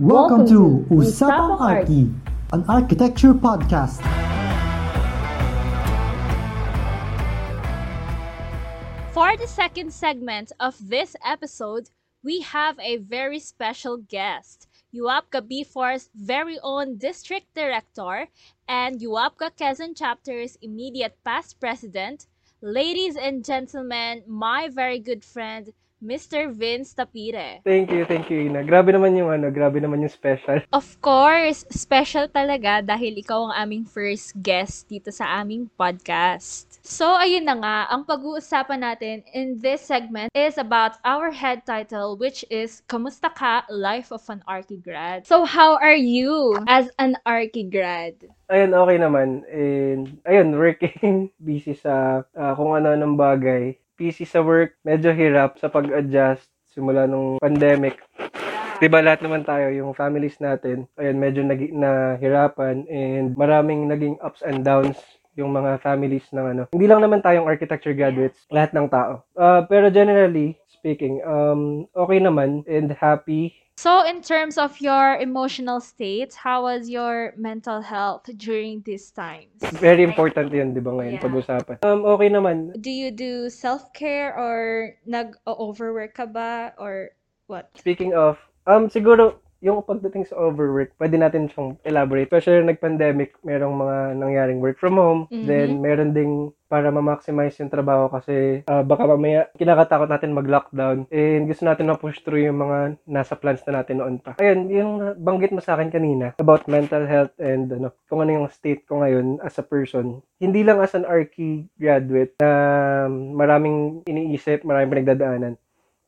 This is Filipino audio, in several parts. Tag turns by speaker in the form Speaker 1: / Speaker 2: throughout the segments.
Speaker 1: Welcome to Usapang Arki, an architecture podcast.
Speaker 2: For the second segment of this episode, we have a very special guest. UAPCA B4's very own district director and UAPCA Quezon chapter's immediate past president, ladies and gentlemen, my very good friend, Mr. Vince Tapire.
Speaker 3: Thank you, thank you, Ina. Grabe naman yung ano, grabe naman yung special.
Speaker 2: Of course, special talaga dahil ikaw ang aming first guest dito sa aming podcast. So, ayun na nga, ang pag-uusapan natin in this segment is about our head title which is Kamusta ka? Life of an Archigrad. So, how are you as an Archigrad?
Speaker 3: Ayun, okay naman. And, ayun, working, busy sa uh, kung ano-anong bagay. Busy sa work, medyo hirap sa pag-adjust simula nung pandemic. Diba lahat naman tayo, yung families natin, ayun, medyo nag- nahirapan and maraming naging ups and downs yung mga families ng ano. Hindi lang naman tayong architecture graduates, lahat ng tao. Uh, pero generally speaking, um, okay naman and happy
Speaker 2: So, in terms of your emotional state, how was your mental health during these times?
Speaker 3: Very important yun, di ba ngayon, yeah. pag-usapan. Um, okay naman.
Speaker 2: Do you do self-care or nag-overwork ka ba or what?
Speaker 3: Speaking of, um, siguro, yung pagdating sa overwork, pwede natin siyang elaborate. Especially nag-pandemic, merong mga nangyaring work from home. Mm-hmm. Then, meron ding para ma-maximize yung trabaho kasi uh, baka mamaya kinakatakot natin mag-lockdown and gusto natin ma-push through yung mga nasa plans na natin noon pa. Ayun, yung banggit mo sa akin kanina about mental health and ano, kung ano yung state ko ngayon as a person. Hindi lang as an Archie graduate na maraming iniisip, maraming pinagdadaanan.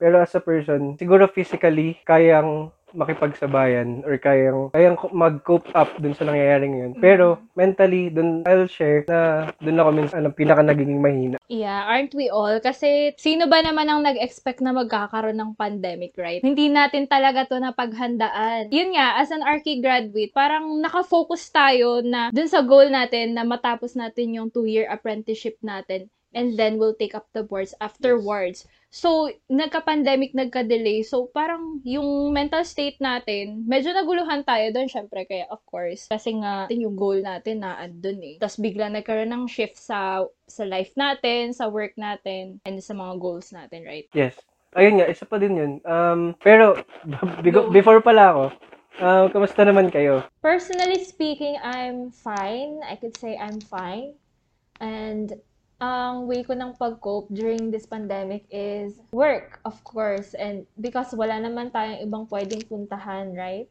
Speaker 3: Pero as a person, siguro physically, kayang makipagsabayan or kayang kayang mag-cope up dun sa nangyayari ngayon. Pero mentally, dun I'll share na dun ako minsan ano, pinaka naging mahina.
Speaker 2: Yeah, aren't we all? Kasi sino ba naman ang nag-expect na magkakaroon ng pandemic, right? Hindi natin talaga to na paghandaan. Yun nga, as an Archie graduate, parang nakafocus tayo na dun sa goal natin na matapos natin yung two-year apprenticeship natin and then we'll take up the boards afterwards. Yes. So, nagka-pandemic, nagka-delay. So, parang yung mental state natin, medyo naguluhan tayo doon, syempre. Kaya, of course, kasi nga, yung goal natin na andun eh. Tapos, bigla nagkaroon ng shift sa sa life natin, sa work natin, and sa mga goals natin, right?
Speaker 3: Yes. Ayun nga, isa pa din yun. Um, pero, before pala ako, uh, kamusta naman kayo?
Speaker 2: Personally speaking, I'm fine. I could say I'm fine. And ang way ko ng pag-cope during this pandemic is work, of course. And because wala naman tayong ibang pwedeng puntahan, right?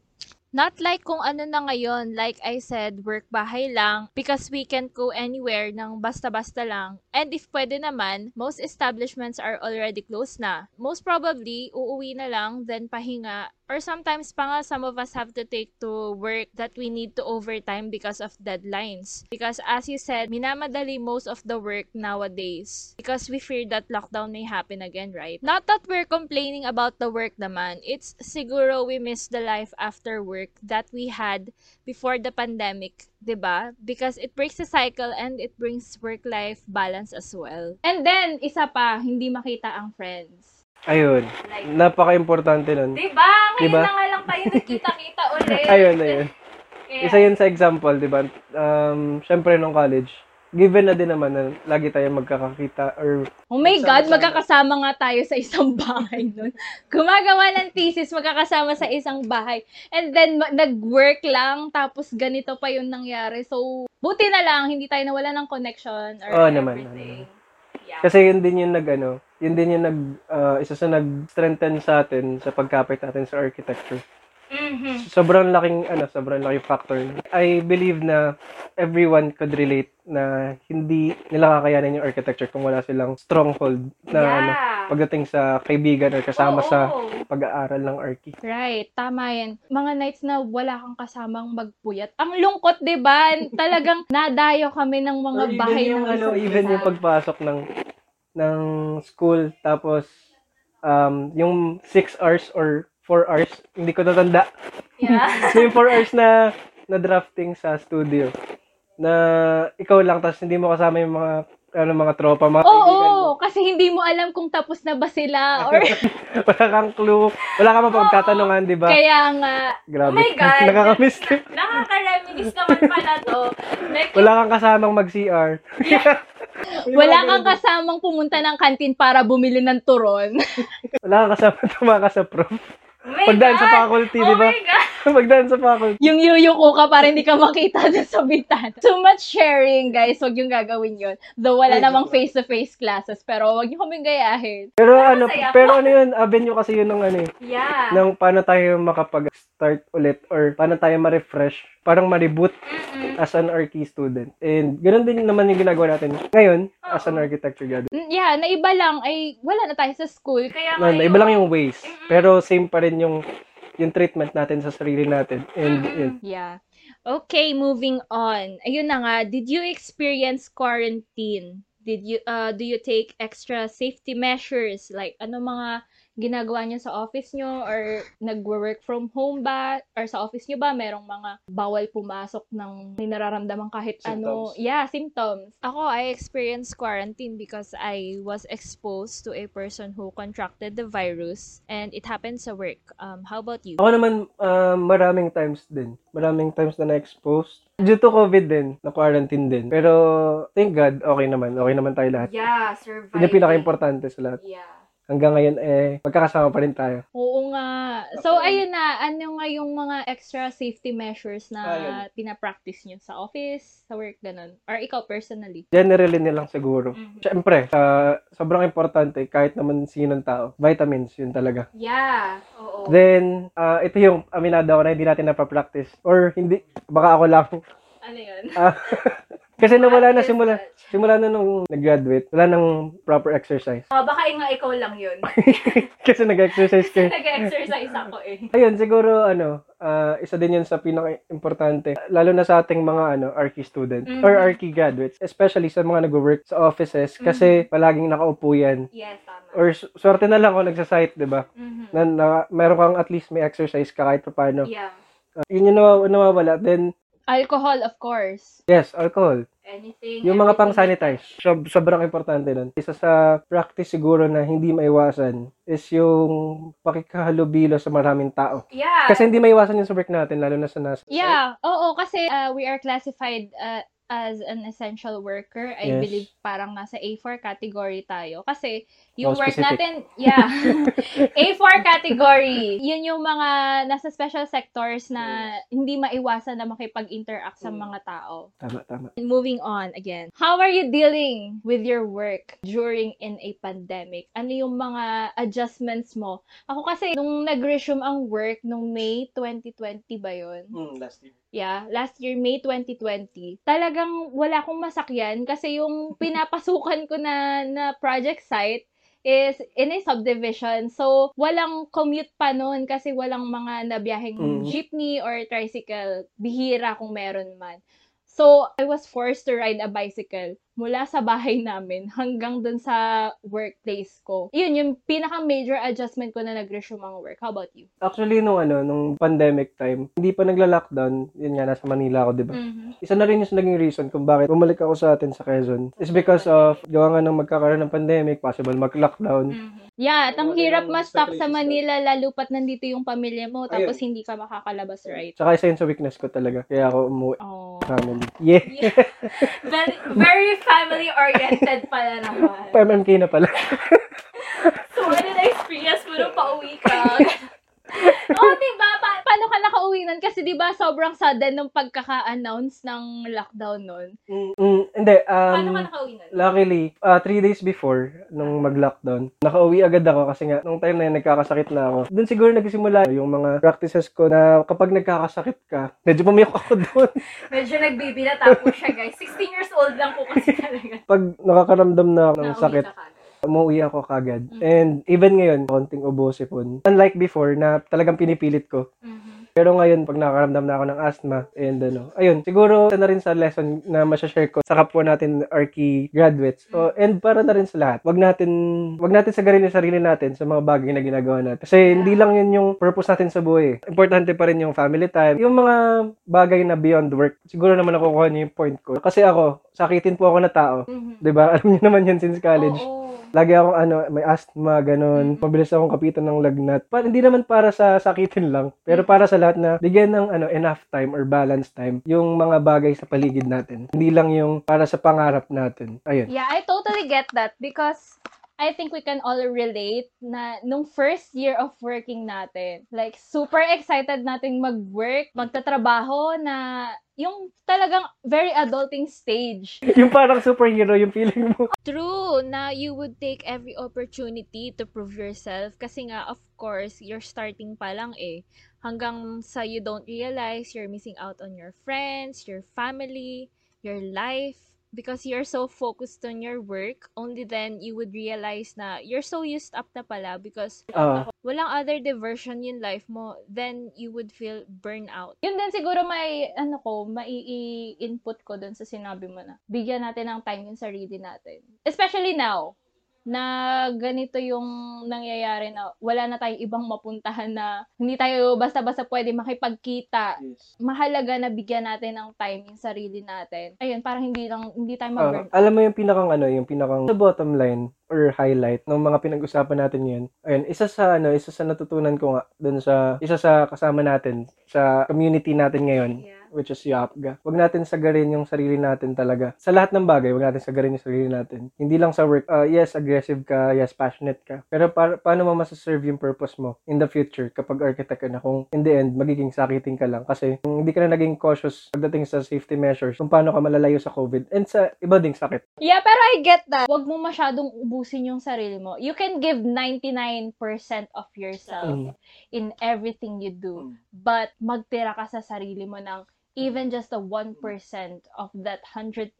Speaker 2: Not like kung ano na ngayon, like I said, work bahay lang because we can go anywhere ng basta-basta lang. And if pwede naman, most establishments are already closed na. Most probably, uuwi na lang, then pahinga, Or sometimes pa nga, some of us have to take to work that we need to overtime because of deadlines. Because as you said, minamadali most of the work nowadays. Because we fear that lockdown may happen again, right? Not that we're complaining about the work naman. It's siguro we miss the life after work that we had before the pandemic 'di ba? Because it breaks the cycle and it brings work-life balance as well. And then isa pa, hindi makita ang friends.
Speaker 3: Ayun. Like, Napaka-importante nun.
Speaker 2: Diba? Ngayon diba? na nga lang tayo nagkita-kita ulit.
Speaker 3: ayun, ayun. Kaya, Isa yun sa example, di ba? Um, Siyempre, nung college, given na din naman na lagi tayo magkakakita or...
Speaker 2: Oh my God, magkakasama nga tayo sa isang bahay nun. Gumagawa ng thesis, magkakasama sa isang bahay. And then, nag-work lang, tapos ganito pa yung nangyari. So, buti na lang, hindi tayo nawala ng connection or oh, everything. Naman, naman.
Speaker 3: Kasi yun din yung nag, ano, yun din yung nag, uh, isa sa nag-strengthen sa atin sa pagkapit natin sa architecture. Mm-hmm. Sobrang laking ano, sobrang laking factor. I believe na everyone could relate na hindi nila kakayanin yung architecture kung wala silang stronghold na yeah. ano, pagdating sa kaibigan or kasama oh, sa pag-aaral ng archi.
Speaker 2: Right, tama yan. Mga nights na wala kang kasamang magpuyat. Ang lungkot, 'di ba? Talagang nadayo kami ng mga or bahay
Speaker 3: yung,
Speaker 2: ng
Speaker 3: ano, even yung pagpasok ng ng school tapos um yung 6 hours or 4 hours, hindi ko natanda. Yeah. so yung 4 hours na na drafting sa studio na ikaw lang tapos hindi mo kasama yung mga ano mga tropa mga
Speaker 2: Oo, oh, kasi hindi mo alam kung tapos na ba sila or
Speaker 3: wala kang clue. Wala kang mapagtatanungan, di ba?
Speaker 2: kaya nga
Speaker 3: Grabe.
Speaker 4: Oh my God.
Speaker 3: Nakakamiss.
Speaker 4: Nakaka-reminis naman pala to. Like,
Speaker 3: Wala kang kasamang mag-CR.
Speaker 2: wala kang kasamang pumunta ng kantin para bumili ng turon.
Speaker 3: Wala kang kasama tumakas sa prof.
Speaker 4: oh my
Speaker 3: Pagdaan sa
Speaker 4: God!
Speaker 3: faculty,
Speaker 4: oh
Speaker 3: di ba?
Speaker 4: God!
Speaker 3: Pagdaan sa faculty.
Speaker 2: yung yuyuko ka para hindi ka makita dun sa bintana. Too much sharing, guys. Huwag yung gagawin yun. Though wala
Speaker 3: Ay,
Speaker 2: namang
Speaker 3: joke
Speaker 2: face-to-face classes, pero huwag niyo kaming gayahin.
Speaker 3: Pero ano,
Speaker 4: masaya
Speaker 3: pero ano yun, avenue kasi yun ng ano eh.
Speaker 4: Yeah.
Speaker 3: Ng paano tayo makapag-start ulit or paano tayo ma-refresh, parang ma-reboot as an RT student. And ganoon din naman yung ginagawa natin ngayon as an architecture graduate.
Speaker 2: Mm, Yeah, naiba lang ay wala na tayo sa school.
Speaker 4: Kaya
Speaker 3: No,
Speaker 4: nga
Speaker 3: iba lang yung ways. Pero same pa rin yung yung treatment natin sa sarili natin. And yun.
Speaker 2: Yeah. Okay, moving on. Ayun na nga, did you experience quarantine? Did you uh do you take extra safety measures like ano mga ginagawa niyo sa office niyo or nagwo-work from home ba or sa office niyo ba merong mga bawal pumasok ng may nararamdaman kahit ano
Speaker 3: Symptoms.
Speaker 2: yeah symptoms ako I experienced quarantine because I was exposed to a person who contracted the virus and it happened sa work um how about you
Speaker 3: Ako naman, um, maraming times din. Maraming times na na-expose. Due to COVID din, na-quarantine din. Pero, thank God, okay naman. Okay naman tayo lahat.
Speaker 4: Yeah, surviving.
Speaker 3: Yun yung pinaka-importante sa lahat.
Speaker 4: Yeah.
Speaker 3: Hanggang ngayon, eh, magkakasama pa rin tayo.
Speaker 2: Oo nga. So, ayun na. Ano nga yung mga extra safety measures na
Speaker 3: Ayun.
Speaker 2: pinapractice nyo sa office, sa work, ganun? Or ikaw personally?
Speaker 3: Generally nilang siguro.
Speaker 4: Mhm.
Speaker 3: Siyempre, sa sobrang importante, kahit naman sinong tao, vitamins, yun talaga.
Speaker 4: Yeah. Oo.
Speaker 3: Then, ah, ito yung aminado ako na hindi natin napapractice. Or hindi, baka ako lang.
Speaker 4: ano yun?
Speaker 3: Ah, kasi nawala na simula, simula na nung nag-graduate, wala nang proper exercise.
Speaker 4: Ah, baka nga ikaw lang yun.
Speaker 3: kasi nag-exercise kayo.
Speaker 4: Nag-exercise ako eh.
Speaker 3: Ayun, siguro ano, ah, isa din yun sa pinaka-importante. Lalo na sa ating mga ano, RK students
Speaker 4: Mhm.
Speaker 3: or RK graduates, especially sa mga nag-work sa offices kasi palaging nakaupo yan.
Speaker 4: Yes, tama.
Speaker 3: Or swerte na lang kung nagsa-site, 'di ba?
Speaker 4: Mhm.
Speaker 3: Na, na meron kang at least may exercise ka kahit pa paano.
Speaker 4: Yeah.
Speaker 3: Ah, yun yung nawaw- nawawala. Then,
Speaker 2: Alcohol, of course.
Speaker 3: yes, alcohol.
Speaker 4: Anything.
Speaker 3: Yung mga
Speaker 4: everything.
Speaker 3: pang-sanitize. So, sobrang importante nun. Isa sa practice siguro na hindi maiwasan is yung pakikahalubilo sa maraming tao.
Speaker 4: Yeah.
Speaker 3: Kasi hindi maiwasan yun sa work natin, lalo na sa nasa
Speaker 2: Yeah. Oo, kasi uh, we are classified uh, as an essential worker. I
Speaker 3: Yes.
Speaker 2: believe parang nasa A4 category tayo. Kasi yung
Speaker 3: More
Speaker 2: work natin, yeah. A4 category. Yun yung mga nasa special sectors na hindi maiwasan na makipag-interact sa
Speaker 3: Mm.
Speaker 2: mga tao.
Speaker 3: Tama, tama.
Speaker 2: Moving on again. How are you dealing with your work during in a pandemic? Ano yung mga adjustments mo? Ako kasi, nung nag-resume ang work, nung May 2020 ba yun?
Speaker 3: last year.
Speaker 2: Yeah, last year, May 2020. Talagang wala akong masakyan kasi yung pinapasukan ko na, na project site is in a subdivision. So, walang commute pa noon kasi walang mga nabiyaheng
Speaker 3: Mm.
Speaker 2: jeepney or tricycle. Bihira kung meron man. So, I was forced to ride a bicycle mula sa bahay namin hanggang dun sa workplace ko. Yun, yung pinaka-major adjustment ko na nag-resume ang work. How about you?
Speaker 3: Actually, nung ano, nung pandemic time, hindi pa nagla-lockdown, yun nga, nasa Manila ako, di ba?
Speaker 2: Mm-hmm.
Speaker 3: Isa na rin yung naging reason kung bakit bumalik ako sa atin sa Quezon. Is because of, gawa nga ng magkakaroon ng pandemic, possible mag-lockdown.
Speaker 4: Mhm.
Speaker 2: Yeah, at ang hirap ma-stuck sa Manila lalo pat nandito yung pamilya mo tapos hindi ka makakalabas, right?
Speaker 3: Tsaka isa yun sa weakness ko talaga. Kaya ako umuwi
Speaker 2: Oh.
Speaker 3: family. Yeah.
Speaker 4: Very, very family-oriented pala naman.
Speaker 3: PMMK na pala.
Speaker 4: So, ano na experience mo nung pauwi ka? Oo, diba? Pa-
Speaker 2: Paano ka nakauwi nun? Kasi di ba sobrang sudden nung pagkaka-announce ng lockdown nun.
Speaker 3: Mm, hindi, um,
Speaker 4: paano ka nakauwi nun?
Speaker 3: luckily, uh, three days before nung mag-lockdown, nakauwi agad ako kasi nga, nung time na yun, nagkakasakit na ako. Doon siguro nagsimula yung mga practices ko na kapag nagkakasakit ka, medyo pumiyok ako doon.
Speaker 4: Medyo nagbibinata po siya, guys. 16 years old lang po kasi talaga.
Speaker 3: Pag nakakaramdam na ako ng sakit. Umuwi ako kagad. And even ngayon, konting ubosipon. Unlike before na talagang pinipilit ko.
Speaker 4: Mhm.
Speaker 3: Pero ngayon, pag nakakaramdam na ako ng asthma, and ano, ayun, siguro isa na rin sa lesson na masashare ko sa kapwa natin Arki graduates. O, and para na rin sa lahat. Wag natin, wag natin sagarin yung sarili natin sa mga bagay na ginagawa natin. Kasi hindi lang yun yung purpose natin sa buhay. Importante pa rin yung family time. Yung mga bagay na beyond work. Siguro naman nakukuha niyo yung point ko. Kasi ako, sakitin po ako na tao.
Speaker 4: Mhm.
Speaker 3: 'Di ba Alam niyo naman yun since college.
Speaker 4: Oo.
Speaker 3: Lagi akong ano, may asthma, ganun. Mabilis akong kapitan ng lagnat. Pa, hindi naman para sa sakitin lang, pero para sa lahat na bigyan ng ano, enough time or balance time yung mga bagay sa paligid natin. Hindi lang yung para sa pangarap natin. Ayun.
Speaker 2: Yeah, I totally get that because I think we can all relate na nung first year of working natin, like super excited nating mag-work, magtatrabaho na yung talagang very adulting stage.
Speaker 3: yung parang superhero yung feeling mo.
Speaker 2: True, na you would take every opportunity to prove yourself kasi nga, of course, you're starting pa lang eh. Hanggang sa you don't realize you're missing out on your friends, your family, your life, because you're so focused on your work, only then you would realize na you're so used up na pala because
Speaker 3: Ah,
Speaker 2: walang other diversion yung life mo, then you would feel burnout. Yun din siguro may, ano ko, mai-input ko dun sa sinabi mo na, bigyan natin ng time yung sarili natin. Especially now, na ganito yung nangyayari na wala na tayong ibang mapuntahan na hindi tayo basta-basta pwede makipagkita. Mahalaga na bigyan natin ng time yung sarili natin. Ayun, parang hindi lang hindi tayo
Speaker 3: Ah,
Speaker 2: mag-burn.
Speaker 3: alam mo yung pinakang ano, yung pinakang sa bottom line or highlight ng mga pinag-usapan natin ngayon. Ayun, isa sa ano, isa sa natutunan ko nga dun sa isa sa kasama natin sa community natin ngayon. Which is Yapga. Huwag natin sagarin yung sarili natin talaga. Sa lahat ng bagay, huwag natin sagarin yung sarili natin. Hindi lang sa work. Ah, yes, aggressive ka. Yes, passionate ka. Pero pa- paano mo masaserve yung purpose mo in the future kapag architect ka na kung in the end, magiging sakitin ka lang. Kasi kung hindi ka na naging cautious pagdating sa safety measures, kung paano ka malalayo sa COVID and sa iba ding sakit.
Speaker 2: Yeah, pero I get that. Huwag mo masyadong ubusin yung sarili mo. You can give 99% of yourself
Speaker 3: Mm.
Speaker 2: in everything you do. But magtira ka sa sarili mo ng even just a 1% of that 100%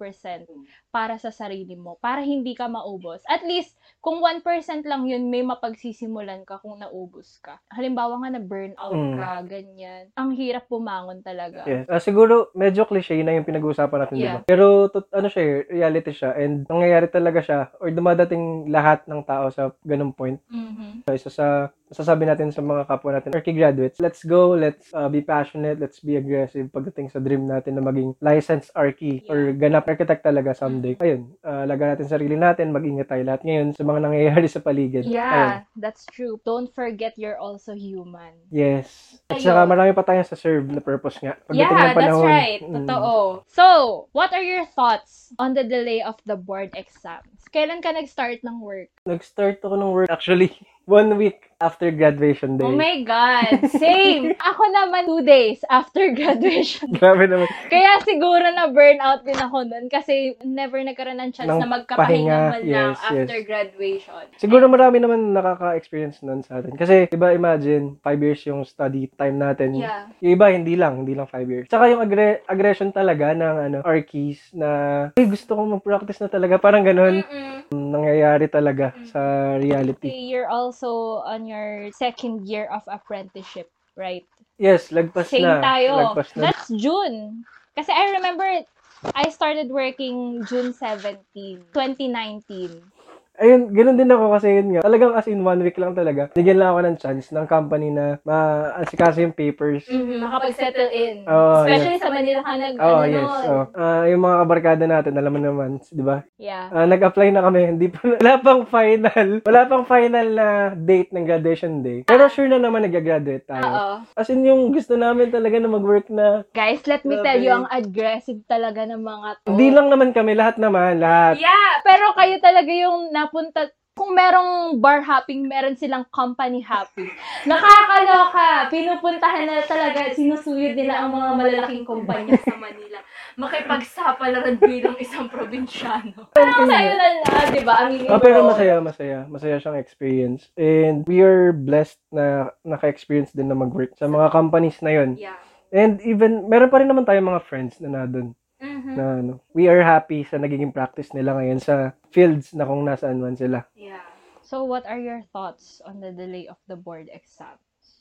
Speaker 2: para sa sarili mo. Para hindi ka maubos. At least, kung 1% lang yun, may mapagsisimulan ka kung naubos ka. Halimbawa nga na burnout
Speaker 3: Mm.
Speaker 2: ka, ganyan. Ang hirap bumangon talaga.
Speaker 3: Yes. Ah, siguro, medyo cliche na yung pinag-uusapan natin, di
Speaker 2: Yeah.
Speaker 3: ba? Pero, tot- ano siya, eh, reality siya. And, nangyayari talaga siya. Or dumadating lahat ng tao sa ganung point.
Speaker 2: Mhm.
Speaker 3: So, isa sa masasabi natin sa mga kapwa natin or graduates, let's go, let's uh, be passionate, let's be aggressive pagdating sa dream natin na maging licensed archi or ganap architect talaga someday. Ayun, uh, laga natin sarili natin, mag-ingat tayo lahat ngayon sa mga nangyayari sa paligid. Ayun.
Speaker 2: Yeah, that's true. Don't forget you're also human.
Speaker 3: Yes. At
Speaker 2: Ayun.
Speaker 3: saka marami pa tayong sa serve na purpose nga. Pagdating
Speaker 2: Yeah,
Speaker 3: ng
Speaker 2: that's
Speaker 3: panahon.
Speaker 2: right.
Speaker 3: Mm.
Speaker 2: Totoo. So, what are your thoughts on the delay of the board exams? Kailan ka nag-start ng work?
Speaker 3: Nag-start ako ng work actually one week after graduation day.
Speaker 2: Oh my God! Same! Ako naman two days after graduation.
Speaker 3: Grabe naman.
Speaker 2: Kaya siguro na burnout din ako nun kasi never nagkaroon ng chance
Speaker 3: Ng
Speaker 2: na magkapahinga
Speaker 3: pahinga,
Speaker 2: man lang
Speaker 3: yes,
Speaker 2: after
Speaker 3: yes.
Speaker 2: graduation.
Speaker 3: Siguro marami naman nakaka-experience nun sa atin. Kasi, iba imagine, five years yung study time natin.
Speaker 2: Yeah.
Speaker 3: Yung iba, hindi lang. Hindi lang five years. Tsaka yung aggre- aggression talaga ng ano, Arkies na, ay, gusto kong mag-practice na talaga. Parang ganun.
Speaker 2: Mm-mm.
Speaker 3: Nangyayari talaga sa reality.
Speaker 2: You're also on your second year of apprenticeship, right?
Speaker 3: Yes, lagpas
Speaker 2: Same
Speaker 3: na.
Speaker 2: tayo.
Speaker 3: Lagpas na.
Speaker 2: That's June. Kasi I remember, I started working June 17, 2019.
Speaker 3: Ayun, ganun din ako kasi yun nga. Talagang as in one week lang talaga. Bigyan lang ako ng chance ng company na maasikaso yung papers.
Speaker 2: Mm-hmm. Makapag-settle in.
Speaker 3: Oo,
Speaker 2: Especially sa Manila ka nag,
Speaker 3: Oh,
Speaker 2: ano
Speaker 3: yes.
Speaker 2: nun.
Speaker 3: Oh. Ah, yung mga kabarkada natin, alam mo naman, di ba?
Speaker 2: Yeah.
Speaker 3: Ah, nag-apply na kami. Hindi pa, wala pang final. Wala pang final na date ng graduation day. Pero sure na naman nag-graduate tayo.
Speaker 2: Oo.
Speaker 3: As in, yung gusto namin talaga na mag-work na,
Speaker 2: Guys, let me tell you, ang aggressive talaga ng mga to.
Speaker 3: hindi lang naman kami, lahat naman, lahat.
Speaker 2: Yeah, pero kayo talaga yung napunta kung merong bar hopping, meron silang company hopping. Nakakaloka. Pinupuntahan na talaga, sinusuyod nila ang mga malalaking kumpanya sa Manila. Makipagsapalaran bilang isang probinsyano. Pero sa'yo na lang, di ba? Aminin
Speaker 3: Ah,
Speaker 2: mo.
Speaker 3: pero masaya, masaya. Masaya siyang experience. And we are blessed na naka-experience din na mag-work sa mga companies na yon.
Speaker 2: Yeah.
Speaker 3: And even, meron pa rin naman tayong mga friends na nandun.
Speaker 2: Mhm.
Speaker 3: Na, ano, we are happy sa nagiging practice nila ngayon sa fields na kung nasaan man sila.
Speaker 2: Yeah. So, what are your thoughts on the delay of the board exam?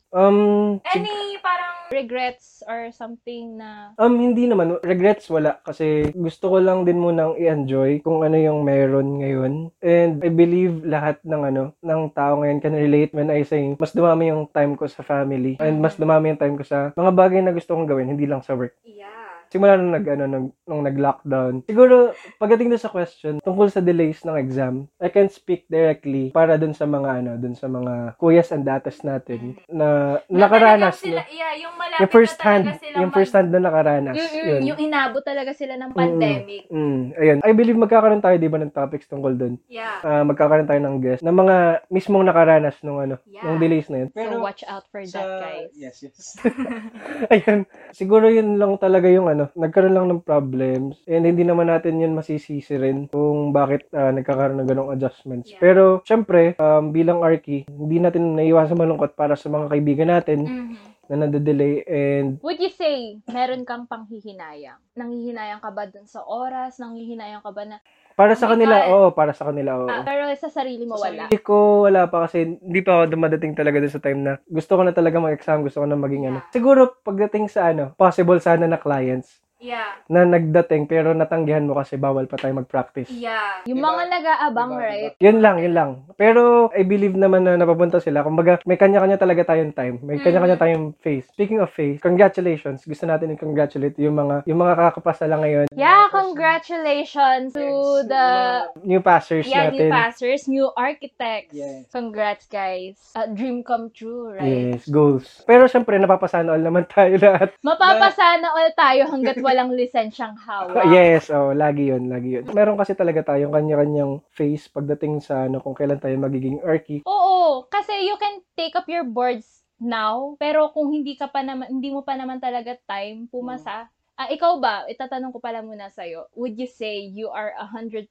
Speaker 3: Um, sig-
Speaker 2: Any parang regrets or something na
Speaker 3: um, hindi naman. Regrets wala. Kasi gusto ko lang din munang i-enjoy kung ano yung meron ngayon. And I believe lahat ng ano, ng tao ngayon can relate when I say, mas dumami yung time ko sa family. And mas dumami yung time ko sa mga bagay na gusto kong gawin, hindi lang sa work.
Speaker 2: Yeah.
Speaker 3: Simula nung nag ano nung, nung nag-lockdown. Siguro pagdating doon sa question tungkol sa delays ng exam, I can speak directly para dun sa mga ano, dun sa mga kuyas and datas natin na nakaranas
Speaker 4: sila,
Speaker 3: no?
Speaker 4: yeah, yung malapit
Speaker 3: Yung first
Speaker 4: na
Speaker 3: hand,
Speaker 4: sila
Speaker 3: yung first hand na nakaranas.
Speaker 2: Mm-mm,
Speaker 3: Yun.
Speaker 2: yung inabot talaga sila ng pandemic.
Speaker 3: Mm, ayun. I believe magkakaroon tayo 'di ba ng topics tungkol doon.
Speaker 4: Yeah.
Speaker 3: Ah, magkakaroon tayo ng guest ng mga mismong nakaranas nung ano,
Speaker 4: Yeah.
Speaker 3: nung delays na yun.
Speaker 2: so watch out for that, guys.
Speaker 3: Yes, yes. Ayun. Siguro yun lang talaga yung ano, nagkaroon lang ng problems and hindi naman natin yun masisisi rin kung bakit ah, nagkakaroon ng ganong adjustments.
Speaker 4: Yeah.
Speaker 3: Pero, syempre, um, bilang Arky, hindi natin naiwasan malungkot para sa mga kaibigan natin
Speaker 4: Mhm.
Speaker 3: na nade-delay and
Speaker 2: Would you say, meron kang panghihinayang? Nanghihinayang ka ba dun sa oras? Nanghihinayang ka ba na,
Speaker 3: para sa
Speaker 4: Oh
Speaker 3: kanila, oo, para sa kanila, oo.
Speaker 2: ah, pero sa sarili mo wala?
Speaker 3: Hindi ko wala pa kasi hindi pa ako dumadating talaga dun sa time na gusto ko na talaga mag-exam, gusto ko na maging ano.
Speaker 4: Yeah.
Speaker 3: Siguro pagdating sa ano, possible sana na clients
Speaker 4: Yeah.
Speaker 3: na nagdating pero natanggihan mo kasi bawal pa tayo mag-practice.
Speaker 4: Yeah.
Speaker 2: Yung mga nag-aabang,
Speaker 3: Diba,
Speaker 2: right?
Speaker 3: Yun lang, yun lang. Pero I believe naman na napapunta sila. Kumbaga, may kanya-kanya talaga tayong time. May kanya-kanya tayong phase. Speaking of phase, congratulations. Gusto natin i-congratulate yung mga yung mga kakapasa lang ngayon.
Speaker 2: Yeah, congratulations to the
Speaker 3: New passers
Speaker 2: yeah,
Speaker 3: natin.
Speaker 2: new pastors, new architects.
Speaker 3: Yes.
Speaker 2: Congrats, guys. A dream come true, right?
Speaker 3: Yes, goals. Pero syempre, napapasana all naman tayo lahat.
Speaker 2: Mapapasana all tayo hanggat walang lisensyang hawak.
Speaker 3: Yes, oh, lagi yun, lagi yun. Meron kasi talaga tayong kanya-kanyang phase pagdating sa ano, kung kailan tayo magiging arky.
Speaker 2: Oo, kasi you can take up your boards now, pero kung hindi ka pa naman, hindi mo pa naman talaga time pumasa, ah, ikaw ba, itatanong ko pala muna sa'yo, would you say you are 100%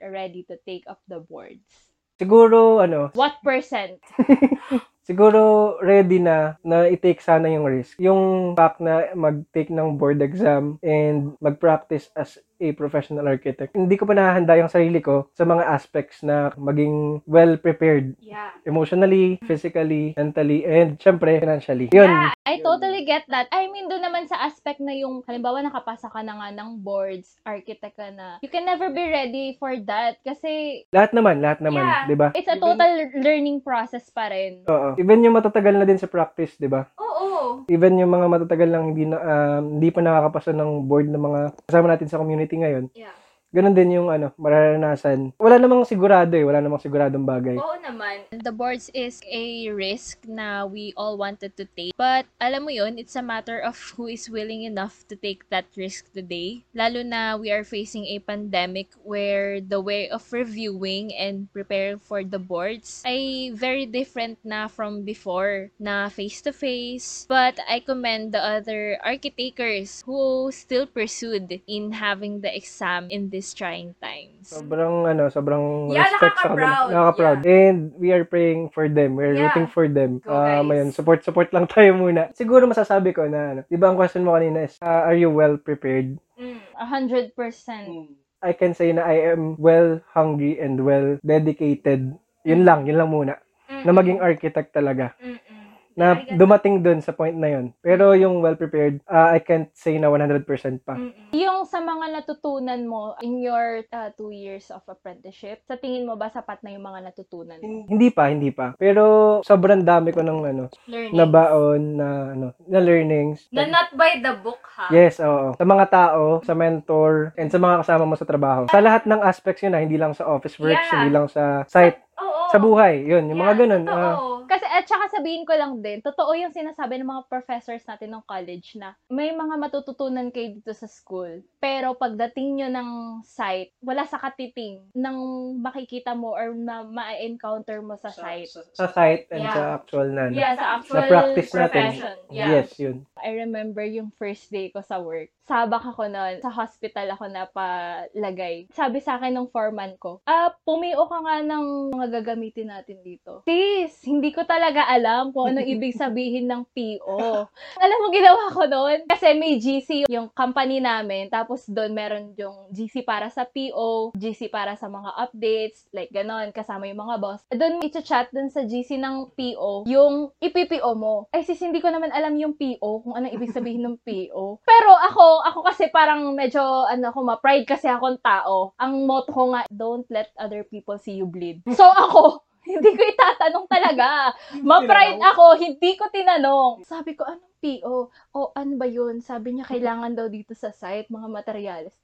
Speaker 2: ready to take up the boards?
Speaker 3: Siguro, ano,
Speaker 2: What percent?
Speaker 3: siguro ready na na i-take sana yung risk. Yung fact na mag-take ng board exam and mag-practice as a professional architect. Hindi ko pa nahahanda yung sarili ko sa mga aspects na maging well-prepared
Speaker 4: Yeah.
Speaker 3: emotionally, physically, mentally, and syempre financially. Yun.
Speaker 2: Yeah, I totally get that. I mean, doon naman sa aspect na yung, halimbawa, nakapasa ka na nga ng boards, architect ka na, you can never be ready for that kasi
Speaker 3: Lahat naman, lahat naman,
Speaker 4: Yeah.
Speaker 3: 'di ba?
Speaker 2: it's a total learning process pa rin.
Speaker 3: Oo. Even yung matatagal na din sa practice, 'di ba?
Speaker 4: Oo.
Speaker 3: Even yung mga matatagal lang hindi na um, hindi pa nakakapasa ng board ng mga kasama natin sa community ngayon.
Speaker 4: Yeah.
Speaker 3: Ganun din yung ano, mararanasan. Wala namang sigurado eh, wala namang siguradong bagay.
Speaker 4: Oo naman.
Speaker 2: The boards is a risk na we all wanted to take. But alam mo yun, it's a matter of who is willing enough to take that risk today. Lalo na we are facing a pandemic where the way of reviewing and preparing for the boards ay very different na from before na face-to-face. But I commend the other architects who still pursued in having the exam in these trying times.
Speaker 3: Sobrang ano, sobrang
Speaker 4: Yeah,
Speaker 3: respect sa kanila.
Speaker 4: nakaka-proud.
Speaker 3: Nakaka-proud. And we are praying for them. We are
Speaker 4: Yeah.
Speaker 3: rooting for them.
Speaker 4: Go, guys.
Speaker 3: ayun, support support lang tayo muna. Siguro masasabi ko na ano, 'di ba ang question mo kanina is uh, are you well prepared?
Speaker 4: Mm.
Speaker 2: A hundred percent.
Speaker 3: I can say na I am well hungry and well dedicated. Yun lang, yun lang muna. Na maging architect talaga.
Speaker 4: Mm-mm.
Speaker 3: Na dumating dun sa point na yun. Pero yung well prepared, uh, I can't say na 100% pa.
Speaker 4: Mm-mm.
Speaker 2: Yung sa mga natutunan mo in your uh, two years of apprenticeship, sa tingin mo ba sapat na yung mga natutunan mo?
Speaker 3: Hindi pa, hindi pa. Pero sobrang dami ko ng ano,
Speaker 4: Learning.
Speaker 3: na baon, na ano, na learnings.
Speaker 4: Na not by the book, ha?
Speaker 3: Yes, oo. Sa mga tao, sa mentor, and sa mga kasama mo sa trabaho. Sa lahat ng aspects yun, ah, hindi lang sa office works,
Speaker 4: Yeah.
Speaker 3: hindi lang sa site,
Speaker 4: Oo.
Speaker 3: sa buhay. Yun, yung mga
Speaker 4: Yeah,
Speaker 3: ganun.
Speaker 4: totoo.
Speaker 3: ah,
Speaker 2: Kasi at saka sabihin ko lang din, totoo yung sinasabi ng mga professors natin ng college na may mga matututunan kayo dito sa school. Pero pagdating nyo ng site, wala sa katiting ng makikita mo or na ma-encounter mo sa site.
Speaker 3: sa site and
Speaker 4: Yeah.
Speaker 3: sa actual na,
Speaker 2: Yeah, sa actual
Speaker 3: sa practice natin.
Speaker 2: profession. Yeah.
Speaker 3: Yes, yun.
Speaker 2: I remember yung first day ko sa work. Sabak ako noon. Sa hospital ako napalagay. Sabi sa akin ng foreman ko, ah, pumio ka nga ng mga gagamitin natin dito. Sis, hindi ko talaga alam kung anong ibig sabihin ng PO. alam mo ginawa ko noon? Kasi may GC yung company namin. Tapos doon meron yung GC para sa PO, GC para sa mga updates, like ganon, kasama yung mga boss. Doon i-chat doon sa GC ng PO, yung ipipio mo. Ay sis, hindi ko naman alam yung PO, kung anong ibig sabihin ng PO. Pero ako, ako kasi parang medyo, ano ako, ma-pride kasi akong tao. Ang motto ko nga, don't let other people see you bleed. So ako, hindi ko itatanong talaga. Ma-pride ako, hindi ko tinanong. Sabi ko, anong PO? O, ano ba yun? Sabi niya, kailangan daw dito sa site, mga materials.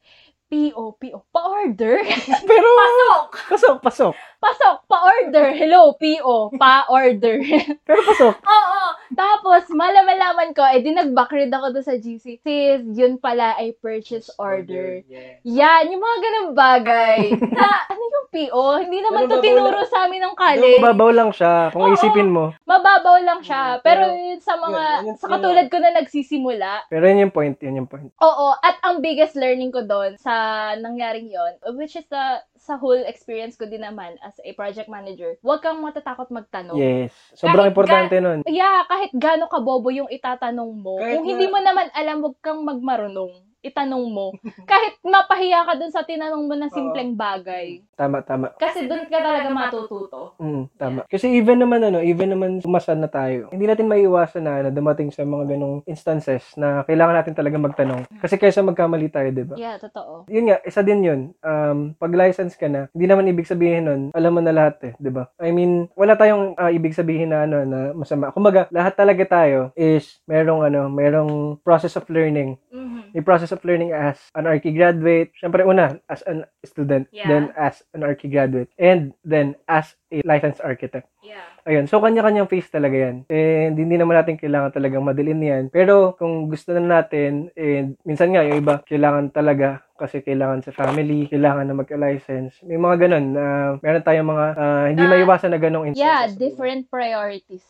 Speaker 2: PO, PO, pa-order.
Speaker 3: Pero,
Speaker 2: pasok!
Speaker 3: pasok, pasok.
Speaker 2: Pasok, pa-order. Hello, PO, pa-order.
Speaker 3: Pero pasok.
Speaker 2: Oo. Tapos, malaman-laman ko, eh, di nag-backread ako doon sa GC. Sis, yun pala ay purchase order. Yan, yung mga ganun bagay. na, ano yung PO? Hindi naman
Speaker 3: Pero
Speaker 2: to tinuro
Speaker 3: lang-
Speaker 2: sa amin ng college.
Speaker 3: mababaw lang siya, kung
Speaker 2: Oo.
Speaker 3: isipin mo.
Speaker 2: Mababaw lang siya. Pero,
Speaker 3: Pero,
Speaker 2: yun sa mga,
Speaker 3: yun, yun,
Speaker 2: sa katulad ko na nagsisimula,
Speaker 3: Pero yun yung point, yun yung point.
Speaker 2: Oo, at ang biggest learning ko doon sa nangyaring yon, which is the sa whole experience ko din naman as a project manager, huwag kang matatakot magtanong.
Speaker 3: Yes. Sobrang
Speaker 2: Kahit
Speaker 3: importante nun.
Speaker 2: Yeah, kahit gaano kabobo yung itatanong mo,
Speaker 3: Kahit
Speaker 2: kung
Speaker 3: na-
Speaker 2: hindi mo naman alam, huwag kang magmarunong. Itanong mo. kahit mapahiya ka dun sa tinanong mo na simpleng bagay.
Speaker 3: Tama, tama.
Speaker 2: Kasi dun ka talaga matututo.
Speaker 3: Mm, tama. Kasi even naman ano, even naman umasa na tayo. Hindi natin maiiwasan na ano, dumating sa mga ganong instances na kailangan natin talaga magtanong. Kasi kaysa magkamali tayo, 'di ba?
Speaker 2: Yeah, totoo.
Speaker 3: Yun nga, isa din yun. Um, pag license ka na, hindi naman ibig sabihin nun, alam mo na lahat eh, 'di ba? I mean, wala tayong ah, ibig sabihin na ano na masama. Kumbaga, lahat talaga tayo is merong ano, merong process of learning.
Speaker 2: Mhm.
Speaker 3: May process of learning as an archi graduate. Syempre una, as an student,
Speaker 2: Yeah.
Speaker 3: then as an archi graduate, and then as a licensed architect.
Speaker 2: Yeah.
Speaker 3: Ayun. So, kanya-kanyang phase talaga yan. And hindi naman natin kailangan talagang madalin yan. Pero, kung gusto na natin, and minsan nga, yung iba, kailangan talaga kasi kailangan sa family, kailangan na magka-license. May mga ganun na meron tayong mga ah, hindi
Speaker 2: Na-
Speaker 3: maiwasan na ganong instances.
Speaker 2: Yeah, different priorities.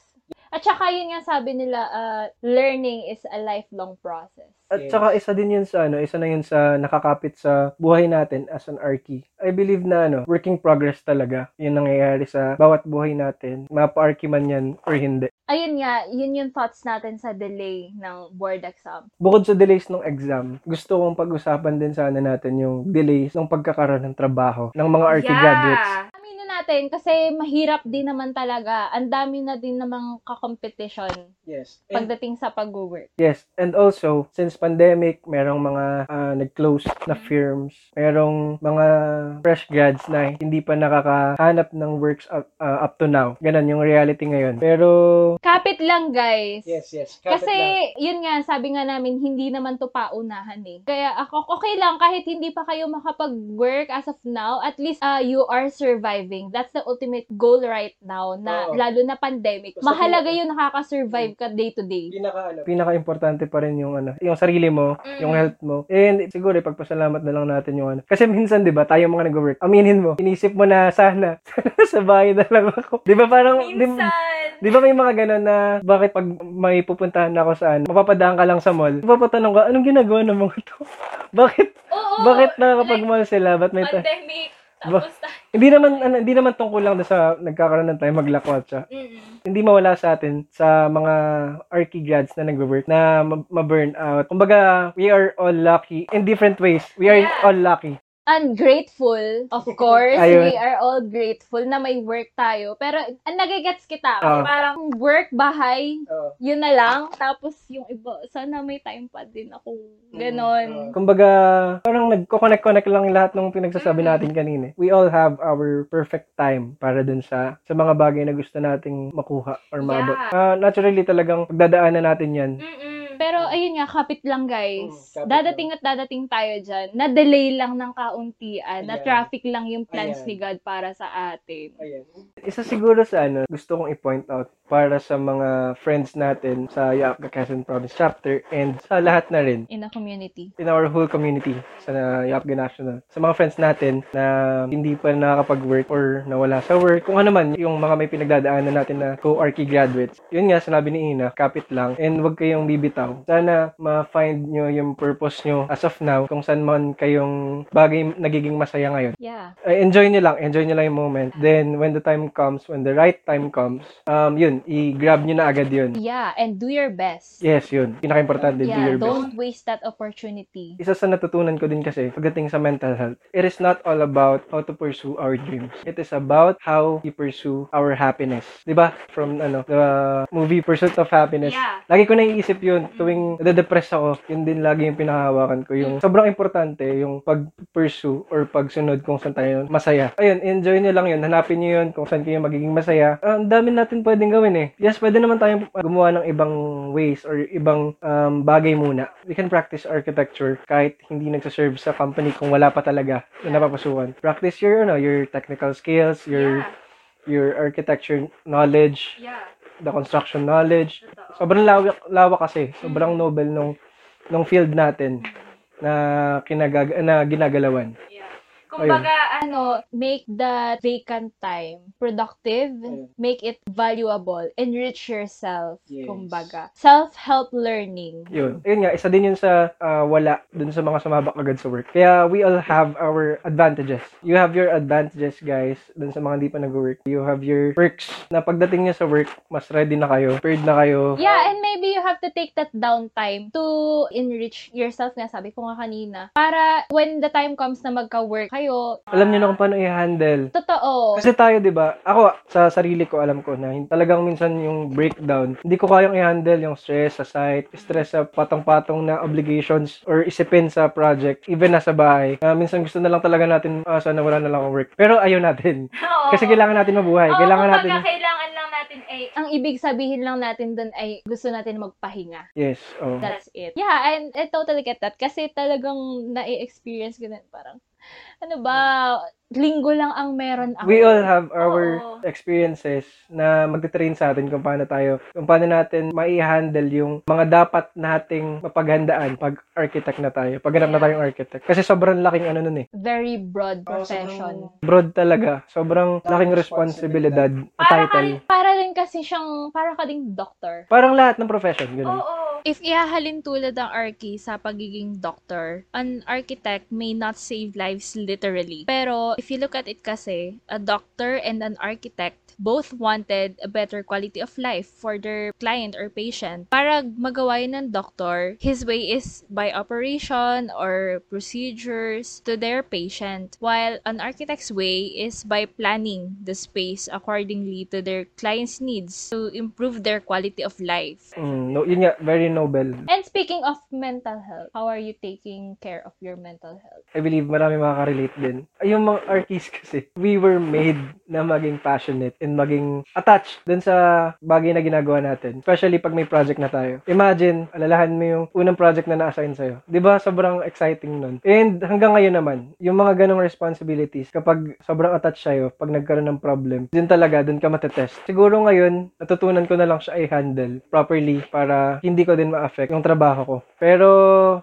Speaker 2: At saka yun nga sabi nila, uh, learning is a lifelong process.
Speaker 3: At saka isa din yun sa ano, isa na yun sa nakakapit sa buhay natin as an archi. I believe na ano, working progress talaga yun nangyayari sa bawat buhay natin. Mapa-archi man yan or hindi.
Speaker 2: Ayun nga, yun yung thoughts natin sa delay ng board exam.
Speaker 3: Bukod sa delays ng exam, gusto kong pag-usapan din sana natin yung delays ng pagkakaroon ng trabaho ng mga archi graduates.
Speaker 2: Aminin natin kasi mahirap din naman talaga. Ang dami na din namang kakompetition
Speaker 3: Yes.
Speaker 2: pagdating sa pag-work.
Speaker 3: Yes, and also, since pandemic, merong mga ah, nag-close na firms, merong mga fresh grads na hindi pa nakakahanap ng works up, ah, up to now. Ganon yung reality ngayon. Pero,
Speaker 2: Kapit lang, guys.
Speaker 3: yes.
Speaker 2: Kasi, yun nga, sabi nga namin, hindi naman to paunahan eh. Kaya ako, okay lang, kahit hindi pa kayo makapag-work as of now, at least uh, you are surviving. That's the ultimate goal right now, na
Speaker 3: Oo.
Speaker 2: lalo na pandemic. Mahalaga
Speaker 3: kung-
Speaker 2: yun nakaka-survive ka day to day.
Speaker 3: pinaka ano, pinaka-importante pa rin yung ano, yung sarili mo,
Speaker 2: Mm.
Speaker 3: yung health mo. And siguro ipagpasalamat na lang natin yung ano. Kasi minsan 'di ba, tayo mga nag-work. Aminin mo, inisip mo na sana sa bahay na lang ako. 'Di ba parang 'di,
Speaker 2: Minsan.
Speaker 3: di ba may mga ganun na bakit pag may pupuntahan ako saan, mapapadaan ka lang sa mall. Mapapatanong ka, anong ginagawa ng mga to? bakit
Speaker 2: Oo.
Speaker 3: bakit nakakapag-mall sila? Ba't may ta-
Speaker 2: pandemic. Tapos, ta-
Speaker 3: hindi naman ano, hindi naman tungkol lang sa nagkakaroon ng time maglakwatsa.
Speaker 2: Mm-mm.
Speaker 3: hindi mawala sa atin sa mga archi grads na nagwo-work na ma- ma-burn out. Kumbaga, we are all lucky in different ways. We are
Speaker 2: Yeah.
Speaker 3: all lucky.
Speaker 2: Ungrateful, of course.
Speaker 3: Ayun.
Speaker 2: we are all grateful na may work tayo. Pero, ang nagigets kita.
Speaker 3: Oo.
Speaker 2: parang work, bahay,
Speaker 3: Oo.
Speaker 2: yun na lang. Tapos, yung iba, sana may time pa din ako. Ganon.
Speaker 3: Kumbaga, parang nagko-connect-connect lang lahat ng pinagsasabi
Speaker 2: Mm.
Speaker 3: natin kanina. We all have our perfect time para dun sa sa mga bagay na gusto nating makuha or maabot.
Speaker 2: Yeah.
Speaker 3: Ah, naturally talagang pagdadaanan natin yan.
Speaker 2: Mm-mm. Pero, ayun nga, kapit lang, guys.
Speaker 3: Mm, kapit
Speaker 2: dadating at dadating tayo dyan. Na-delay lang ng kauntian.
Speaker 3: Ayan.
Speaker 2: Na-traffic lang yung plans
Speaker 3: Ayan.
Speaker 2: ni God para sa atin.
Speaker 3: Isa siguro sa ano, gusto kong i-point out para sa mga friends natin sa Yapga Quezon Province Chapter and sa lahat na rin
Speaker 2: In a community.
Speaker 3: in our whole community sa Yapga National. Sa mga friends natin na hindi pa nakakapag-work or nawala sa work, kung ano man, yung mga may pinagdadaanan natin na co-archi graduates. Yun nga, sinabi ni Ina, kapit lang and wag kayong bibitaw. Sana ma-find nyo yung purpose nyo as of now kung saan man kayong bagay nagiging masaya ngayon.
Speaker 2: Yeah.
Speaker 3: Uh, enjoy nyo lang, enjoy nyo lang yung moment. Then, when the time comes, when the right time comes, um, yun, i-grab nyo na agad yun.
Speaker 2: Yeah. And do your best.
Speaker 3: Yes, yun. Pinaka-importante, do
Speaker 2: Yeah.
Speaker 3: your best.
Speaker 2: Don't waste that opportunity.
Speaker 3: Isa sa natutunan ko din kasi pagdating sa mental health, it is not all about how to pursue our dreams. It is about how we pursue our happiness. 'Di ba? From ano, the movie Pursuit of Happiness.
Speaker 2: Yeah.
Speaker 3: Lagi ko naiisip yun. Tuwing nade-depress ako, yun din lagi yung pinakahawakan ko. Yung sobrang importante, yung pag-pursue or pagsunod kung saan tayo masaya. Ayun, enjoy nyo lang yun. Hanapin nyo yun kung saan kayo magiging masaya. Ah, Ang dami natin pwedeng gawin eh. Yes, pwede naman tayong gumawa ng ibang ways or ibang um, bagay muna. We can practice architecture kahit hindi nagsaserve sa company kung wala pa talaga na napapasukan. Practice your, ano, your technical skills, your your architecture knowledge,
Speaker 2: Yeah.
Speaker 3: The construction knowledge. Sobrang lawak, lawak kasi. Sobrang noble nung nung field natin na kinagag na ginagalawan.
Speaker 2: Kumbaga, ano, make that vacant time productive,
Speaker 3: Ayun.
Speaker 2: make it valuable, enrich yourself,
Speaker 3: Yes.
Speaker 2: kumbaga. Self-help learning.
Speaker 3: Yun. Ayun nga, isa din yun sa ah, wala dun sa mga sumabak agad sa work. Kaya we all have our advantages. You have your advantages, guys, dun sa mga hindi pa nag-work. You have your perks na pagdating nyo sa work, mas ready na kayo, prepared na kayo.
Speaker 2: Yeah, and maybe you have to take that downtime to enrich yourself nga, sabi ko nga kanina. Para when the time comes na magka-work kayo,
Speaker 3: Alam nyo na kung paano i-handle.
Speaker 2: totoo.
Speaker 3: Kasi tayo, di ba? Ako, sa sarili ko, alam ko na talagang minsan yung breakdown, hindi ko kayang i-handle yung stress sa site, stress sa patong-patong na obligations or isipin sa project, even nasa bahay. Ah, minsan gusto na lang talaga natin, ah, sana wala na lang ang work. Pero ayaw natin. Kasi kailangan natin mabuhay.
Speaker 2: Oo,
Speaker 3: kailangan natin...
Speaker 2: kailangan lang natin ay, ang ibig sabihin lang natin dun ay gusto natin magpahinga.
Speaker 3: Yes, oh.
Speaker 2: That's it. Yeah, and I totally get that. Kasi talagang na-experience ko na parang, ano ba, linggo lang ang meron ako.
Speaker 3: We all have our
Speaker 2: Oo.
Speaker 3: experiences na magte-train sa atin kung paano tayo, kung paano natin mai-handle yung mga dapat nating mapaghandaan pag architect na tayo, pag hanap na tayong architect. Kasi sobrang laking ano nun eh.
Speaker 2: Very broad profession.
Speaker 3: Broad talaga. Sobrang laking responsibilidad,
Speaker 2: Para ka,
Speaker 3: title.
Speaker 2: rin, para rin kasi siyang, para ka ding doctor.
Speaker 3: Parang lahat ng profession, ganun.
Speaker 5: If ihahalin tulad ang archi sa pagiging doctor, an architect may not save lives literally. Pero if you look at it kasi, a doctor and an architect both wanted a better quality of life for their client or patient. Para magawa yun ng doctor, his way is by operation or procedures to their patient, while an architect's way is by planning the space accordingly to their client's needs to improve their quality of life.
Speaker 3: Mm, no, yun nga, very noble.
Speaker 2: And speaking of mental health, how are you taking care of your mental health?
Speaker 3: I believe marami makaka-relate din. Yung mga artists kasi, we were made na maging passionate and maging attached dun sa bagay na ginagawa natin. Especially pag may project na tayo. Imagine, alalahan mo yung unang project na na-assign sa'yo. Ba sobrang exciting nun? And hanggang ngayon naman, yung mga ganong responsibilities, kapag sobrang attached sa'yo, pag nagkaroon ng problem, dun talaga, dun ka matetest. Siguro ngayon, natutunan ko na lang siya i-handle properly para hindi ko din ma-affect yung trabaho ko. Pero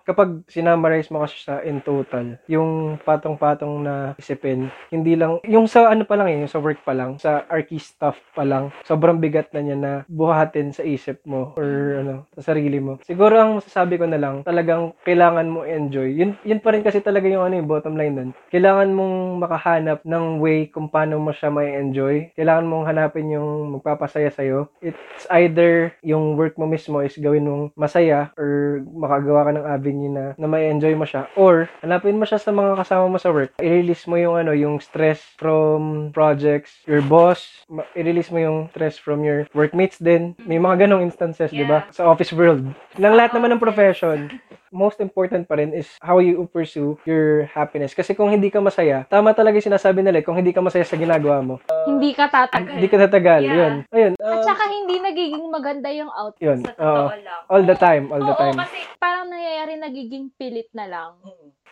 Speaker 3: kapag sinamarize mo kasi sa in total, yung patong-patong na isipin, hindi lang, yung sa ano pa lang eh, yung sa work pa lang, sa archi stuff pa lang, sobrang bigat na niya na buhatin sa isip mo or ano, sa sarili mo. Siguro ang masasabi ko na lang, talagang kailangan mo enjoy. Yun, yun pa rin kasi talaga yung ano yung bottom line nun. Kailangan mong makahanap ng way kung paano mo siya may enjoy. Kailangan mong hanapin yung magpapasaya sa'yo. It's either yung work mo mismo is gawin mong masaya or makagawa ka ng avenue na, na may enjoy mo siya. Or, hanapin mo siya sa mga kasama mo sa work. I-release mo yung ano, yung stress from projects, your boss, i-release mo yung stress from your workmates din. May mga ganong instances, di ba? Sa office world. Lang lahat naman ng profession most important pa rin is how you pursue your happiness. Kasi kung hindi ka masaya, tama talaga yung sinasabi nila, eh, kung hindi ka masaya sa ginagawa mo,
Speaker 2: Hindi ka tatagal.
Speaker 3: hindi ka tatagal.
Speaker 2: Yeah.
Speaker 3: Yun. Ayun.
Speaker 2: At
Speaker 3: uh,
Speaker 2: saka hindi nagiging maganda yung output
Speaker 3: yun.
Speaker 2: sa
Speaker 3: Oo.
Speaker 2: totoo lang.
Speaker 3: all the time. All the
Speaker 2: Oo,
Speaker 3: time.
Speaker 2: kasi parang nangyayari nagiging pilit na lang.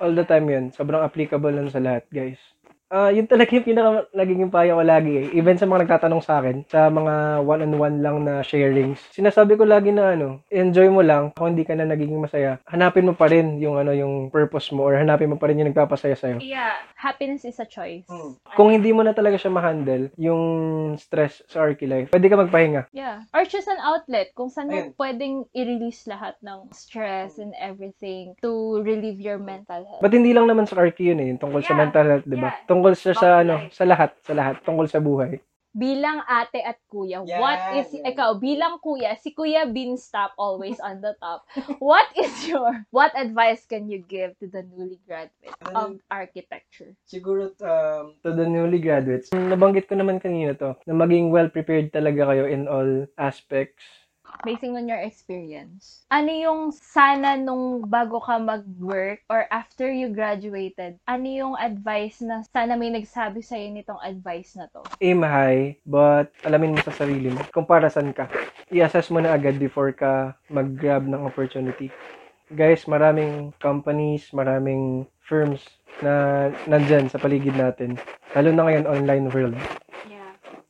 Speaker 3: All the time yun. Sobrang applicable lang sa lahat, guys. Ah, yun talaga yung pinaka nagiging payo ko lagi eh. Even sa mga nagtatanong sa akin, sa mga one-on-one lang na sharings. Sinasabi ko lagi na ano, enjoy mo lang. Kung hindi ka na nagiging masaya, hanapin mo pa rin yung ano, yung purpose mo or hanapin mo pa rin yung nagpapasaya sa'yo.
Speaker 2: Yeah, happiness is a choice.
Speaker 3: Kung hindi mo na talaga siya ma-handle, yung stress sa archi life, pwede ka magpahinga.
Speaker 2: Yeah. Or choose an outlet kung saan mo pwedeng i-release lahat ng stress and everything to relieve your mental health.
Speaker 3: But hindi lang naman sa archi yun eh, yung tungkol sa
Speaker 2: Yeah.
Speaker 3: mental health, di ba?
Speaker 2: Yeah.
Speaker 3: Tungkol siya sa ano, sa lahat, sa lahat, tungkol sa buhay.
Speaker 2: bilang ate at kuya,
Speaker 3: Yeah,
Speaker 2: what is,
Speaker 3: yeah.
Speaker 2: ikaw, bilang kuya, si Kuya Beanstop always on the top. What is your, what advice can you give to the newly graduate of architecture?
Speaker 3: Siguro um, to the newly graduates, nabanggit ko naman kanina to, na maging well-prepared talaga kayo in all aspects.
Speaker 2: Basing on your experience, ano yung sana nung bago ka mag-work or after you graduated, ano yung advice na sana may nagsabi sa'yo nitong advice na to?
Speaker 3: Aim high, but alamin mo sa sarili mo kung para saan ka. I-assess mo na agad before ka mag-grab ng opportunity. Guys, maraming companies, maraming firms na nandyan sa paligid natin. Lalo na ngayon, online world.
Speaker 2: Yeah.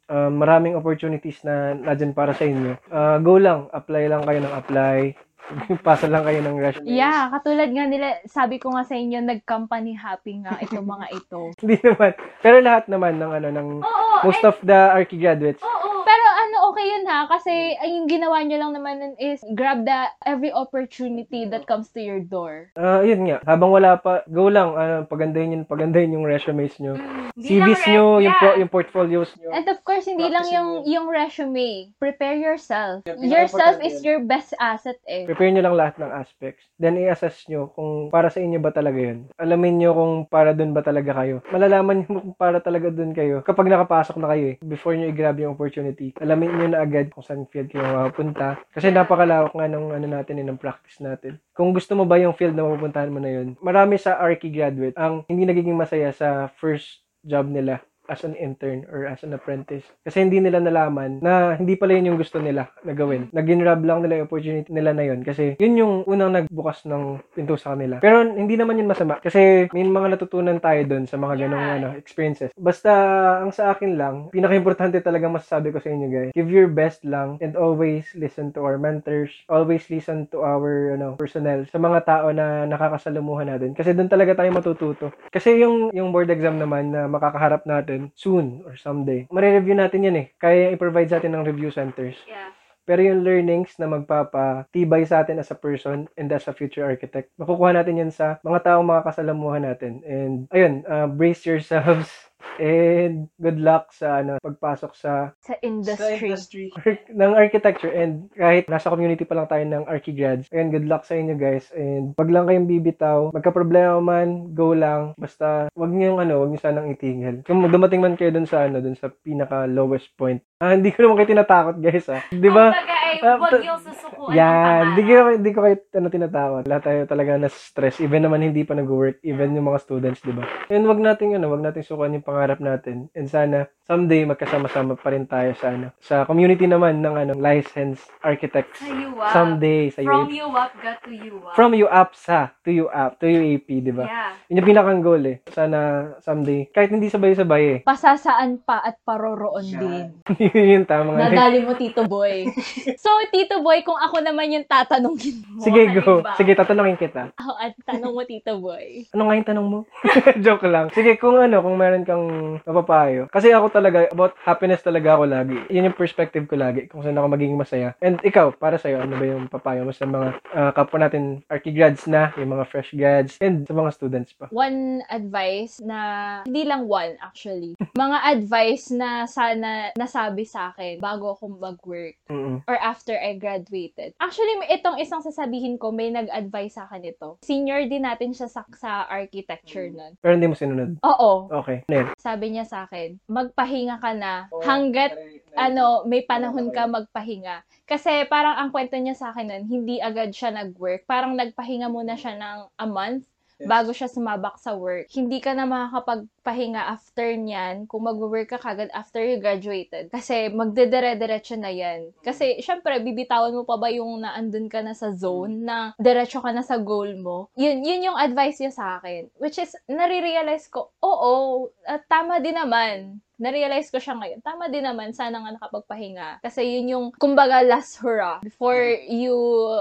Speaker 3: Uh, maraming opportunities na nandyan para sa inyo. Uh, go lang, apply lang kayo ng apply. Pasa lang kayo ng resume.
Speaker 2: Yeah, katulad nga nila, sabi ko nga sa inyo, nag-company happy nga itong mga ito.
Speaker 3: Hindi naman. Pero lahat naman ng ano ng
Speaker 2: Oo,
Speaker 3: most of the Archie graduates.
Speaker 2: Oo. Pero ano, okay yun ha. Kasi ay, yung ginawa nyo lang naman is grab the every opportunity that comes to your door.
Speaker 3: Ah, yun nga. Habang wala pa, go lang. Ano, pagandahin yun, pagandahin yung resumes nyo. CVs nyo, yung, pro- yung portfolios nyo.
Speaker 2: And of course, hindi lang yung yung resume. Prepare yourself.
Speaker 3: Yeah,
Speaker 2: Yourself is
Speaker 3: yun.
Speaker 2: your best asset eh.
Speaker 3: Prepare nyo lang lahat ng aspects. Then, i-assess nyo kung para sa inyo ba talaga yun. Alamin nyo kung para dun ba talaga kayo. Malalaman nyo kung para talaga dun kayo kapag nakapasok na kayo eh. Before nyo i-grab yung opportunity. Alamin nyo na agad kung saan field kayo mapupunta. Kasi napakalawak nga ng ano natin eh, ng practice natin. Kung gusto mo ba yung field na mapupuntahan mo na yun, marami sa Archie graduate ang hindi nagiging masaya sa first job nila as an intern or as an apprentice. Kasi hindi nila nalaman na hindi pala yun yung gusto nila na gawin. Nag-grab lang nila yung opportunity nila na yun. Kasi yun yung unang nagbukas ng pinto sa kanila. Pero hindi naman yun masama. Kasi may mga natutunan tayo doon sa mga ganong ano, experiences. Basta ang sa akin lang, pinaka-importante talaga masasabi ko sa inyo guys, give your best lang and always listen to our mentors. Always listen to our ano, personnel. Sa mga tao na nakakasalumuhan natin. Kasi doon talaga tayo matututo. Kasi yung, yung board exam naman na makakaharap natin soon or someday, marireview natin yan eh. Kaya i-provide sa atin ng review centers.
Speaker 2: Yeah.
Speaker 3: Pero yung learnings na magpapatibay sa atin as a person and as a future architect, makukuha natin yan sa mga taong makakasalamuhan natin. And ayun, uh, brace yourselves and good luck sa ano pagpasok sa
Speaker 2: Sa industry.
Speaker 3: work ng architecture and kahit nasa community pa lang tayo ng archigrads. Ayun, good luck sa inyo guys and wag lang kayong bibitaw. Magka-problema man, go lang. Basta wag niyo yung ano, wag niyo sanang itigil. Kung dumating man kayo dun sa ano, dun sa pinaka lowest point. Ah, hindi ko naman kayo tinatakot guys ah. 'Di ba? Ah, ta-
Speaker 2: susukuan
Speaker 3: yan, hindi ko, hindi ko kahit ano tinatakot. Lahat tayo talaga na stress. Even naman hindi pa nag-work. Even yung mga students, di ba? And wag nating, ano, wag nating sukuan yung pangarap natin. And sana, someday, magkasama-sama pa rin tayo sa, ano, sa community naman ng, ano, licensed architects.
Speaker 4: Sa UAP.
Speaker 3: Someday, sa
Speaker 4: From
Speaker 3: UAP.
Speaker 4: UAP got to UAP.
Speaker 3: From UAP sa, to UAP, to UAP, di ba?
Speaker 4: Yeah.
Speaker 3: Yun yung pinakang goal eh. Sana, someday, kahit hindi sabay-sabay eh.
Speaker 2: Pasasaan pa at paroroon din.
Speaker 3: yun yung tama nga.
Speaker 2: Nadali mo, Tito Boy. so, Tito Boy, kung ako naman yung tatanungin mo.
Speaker 3: Sige, go.
Speaker 4: Iba.
Speaker 3: Sige, tatanungin kita.
Speaker 2: Ako at tanong mo, Tito Boy.
Speaker 3: Ano nga yung tanong mo? Joke lang. Sige, kung ano, kung meron kang mapapayo. Kasi ako talaga, about happiness talaga ako lagi. Yun yung perspective ko lagi, kung saan ako magiging masaya. And ikaw, para sa'yo, ano ba yung papayo mo sa mga ah, kapwa natin archigrads na, yung mga fresh grads, and sa mga students pa?
Speaker 2: One advice na, hindi lang one actually, mga advice na sana nasabi sa akin bago ako mag-work
Speaker 3: Mm-mm.
Speaker 2: or after I graduated. Actually, may- itong isang sasabihin ko, may nag-advise sa akin ito. Senior din natin siya sa, sa architecture nun.
Speaker 3: Pero hindi mo sinunod.
Speaker 2: Oo,
Speaker 3: Okay. Ano yun?
Speaker 2: Sabi niya sa akin, magpahinga ka na hanggat ano, may panahon ka magpahinga. Kasi parang ang kwento niya sa akin nun, hindi agad siya nag-work. Parang nagpahinga muna siya ng a month bago siya sumabak sa work. Hindi ka na makakapagpahinga after niyan kung mag-work ka kagad after you graduated. Kasi magdedere-diretso na yan. Kasi syempre, bibitawan mo pa ba yung naandun ka na sa zone na diretso ka na sa goal mo? Yun, yun yung advice niya sa akin. Which is, nare-realize ko, oo, at tama din naman na-realize ko siya ngayon, tama din naman, sana nga nakapagpahinga. Kasi yun yung, kumbaga, last hurrah before you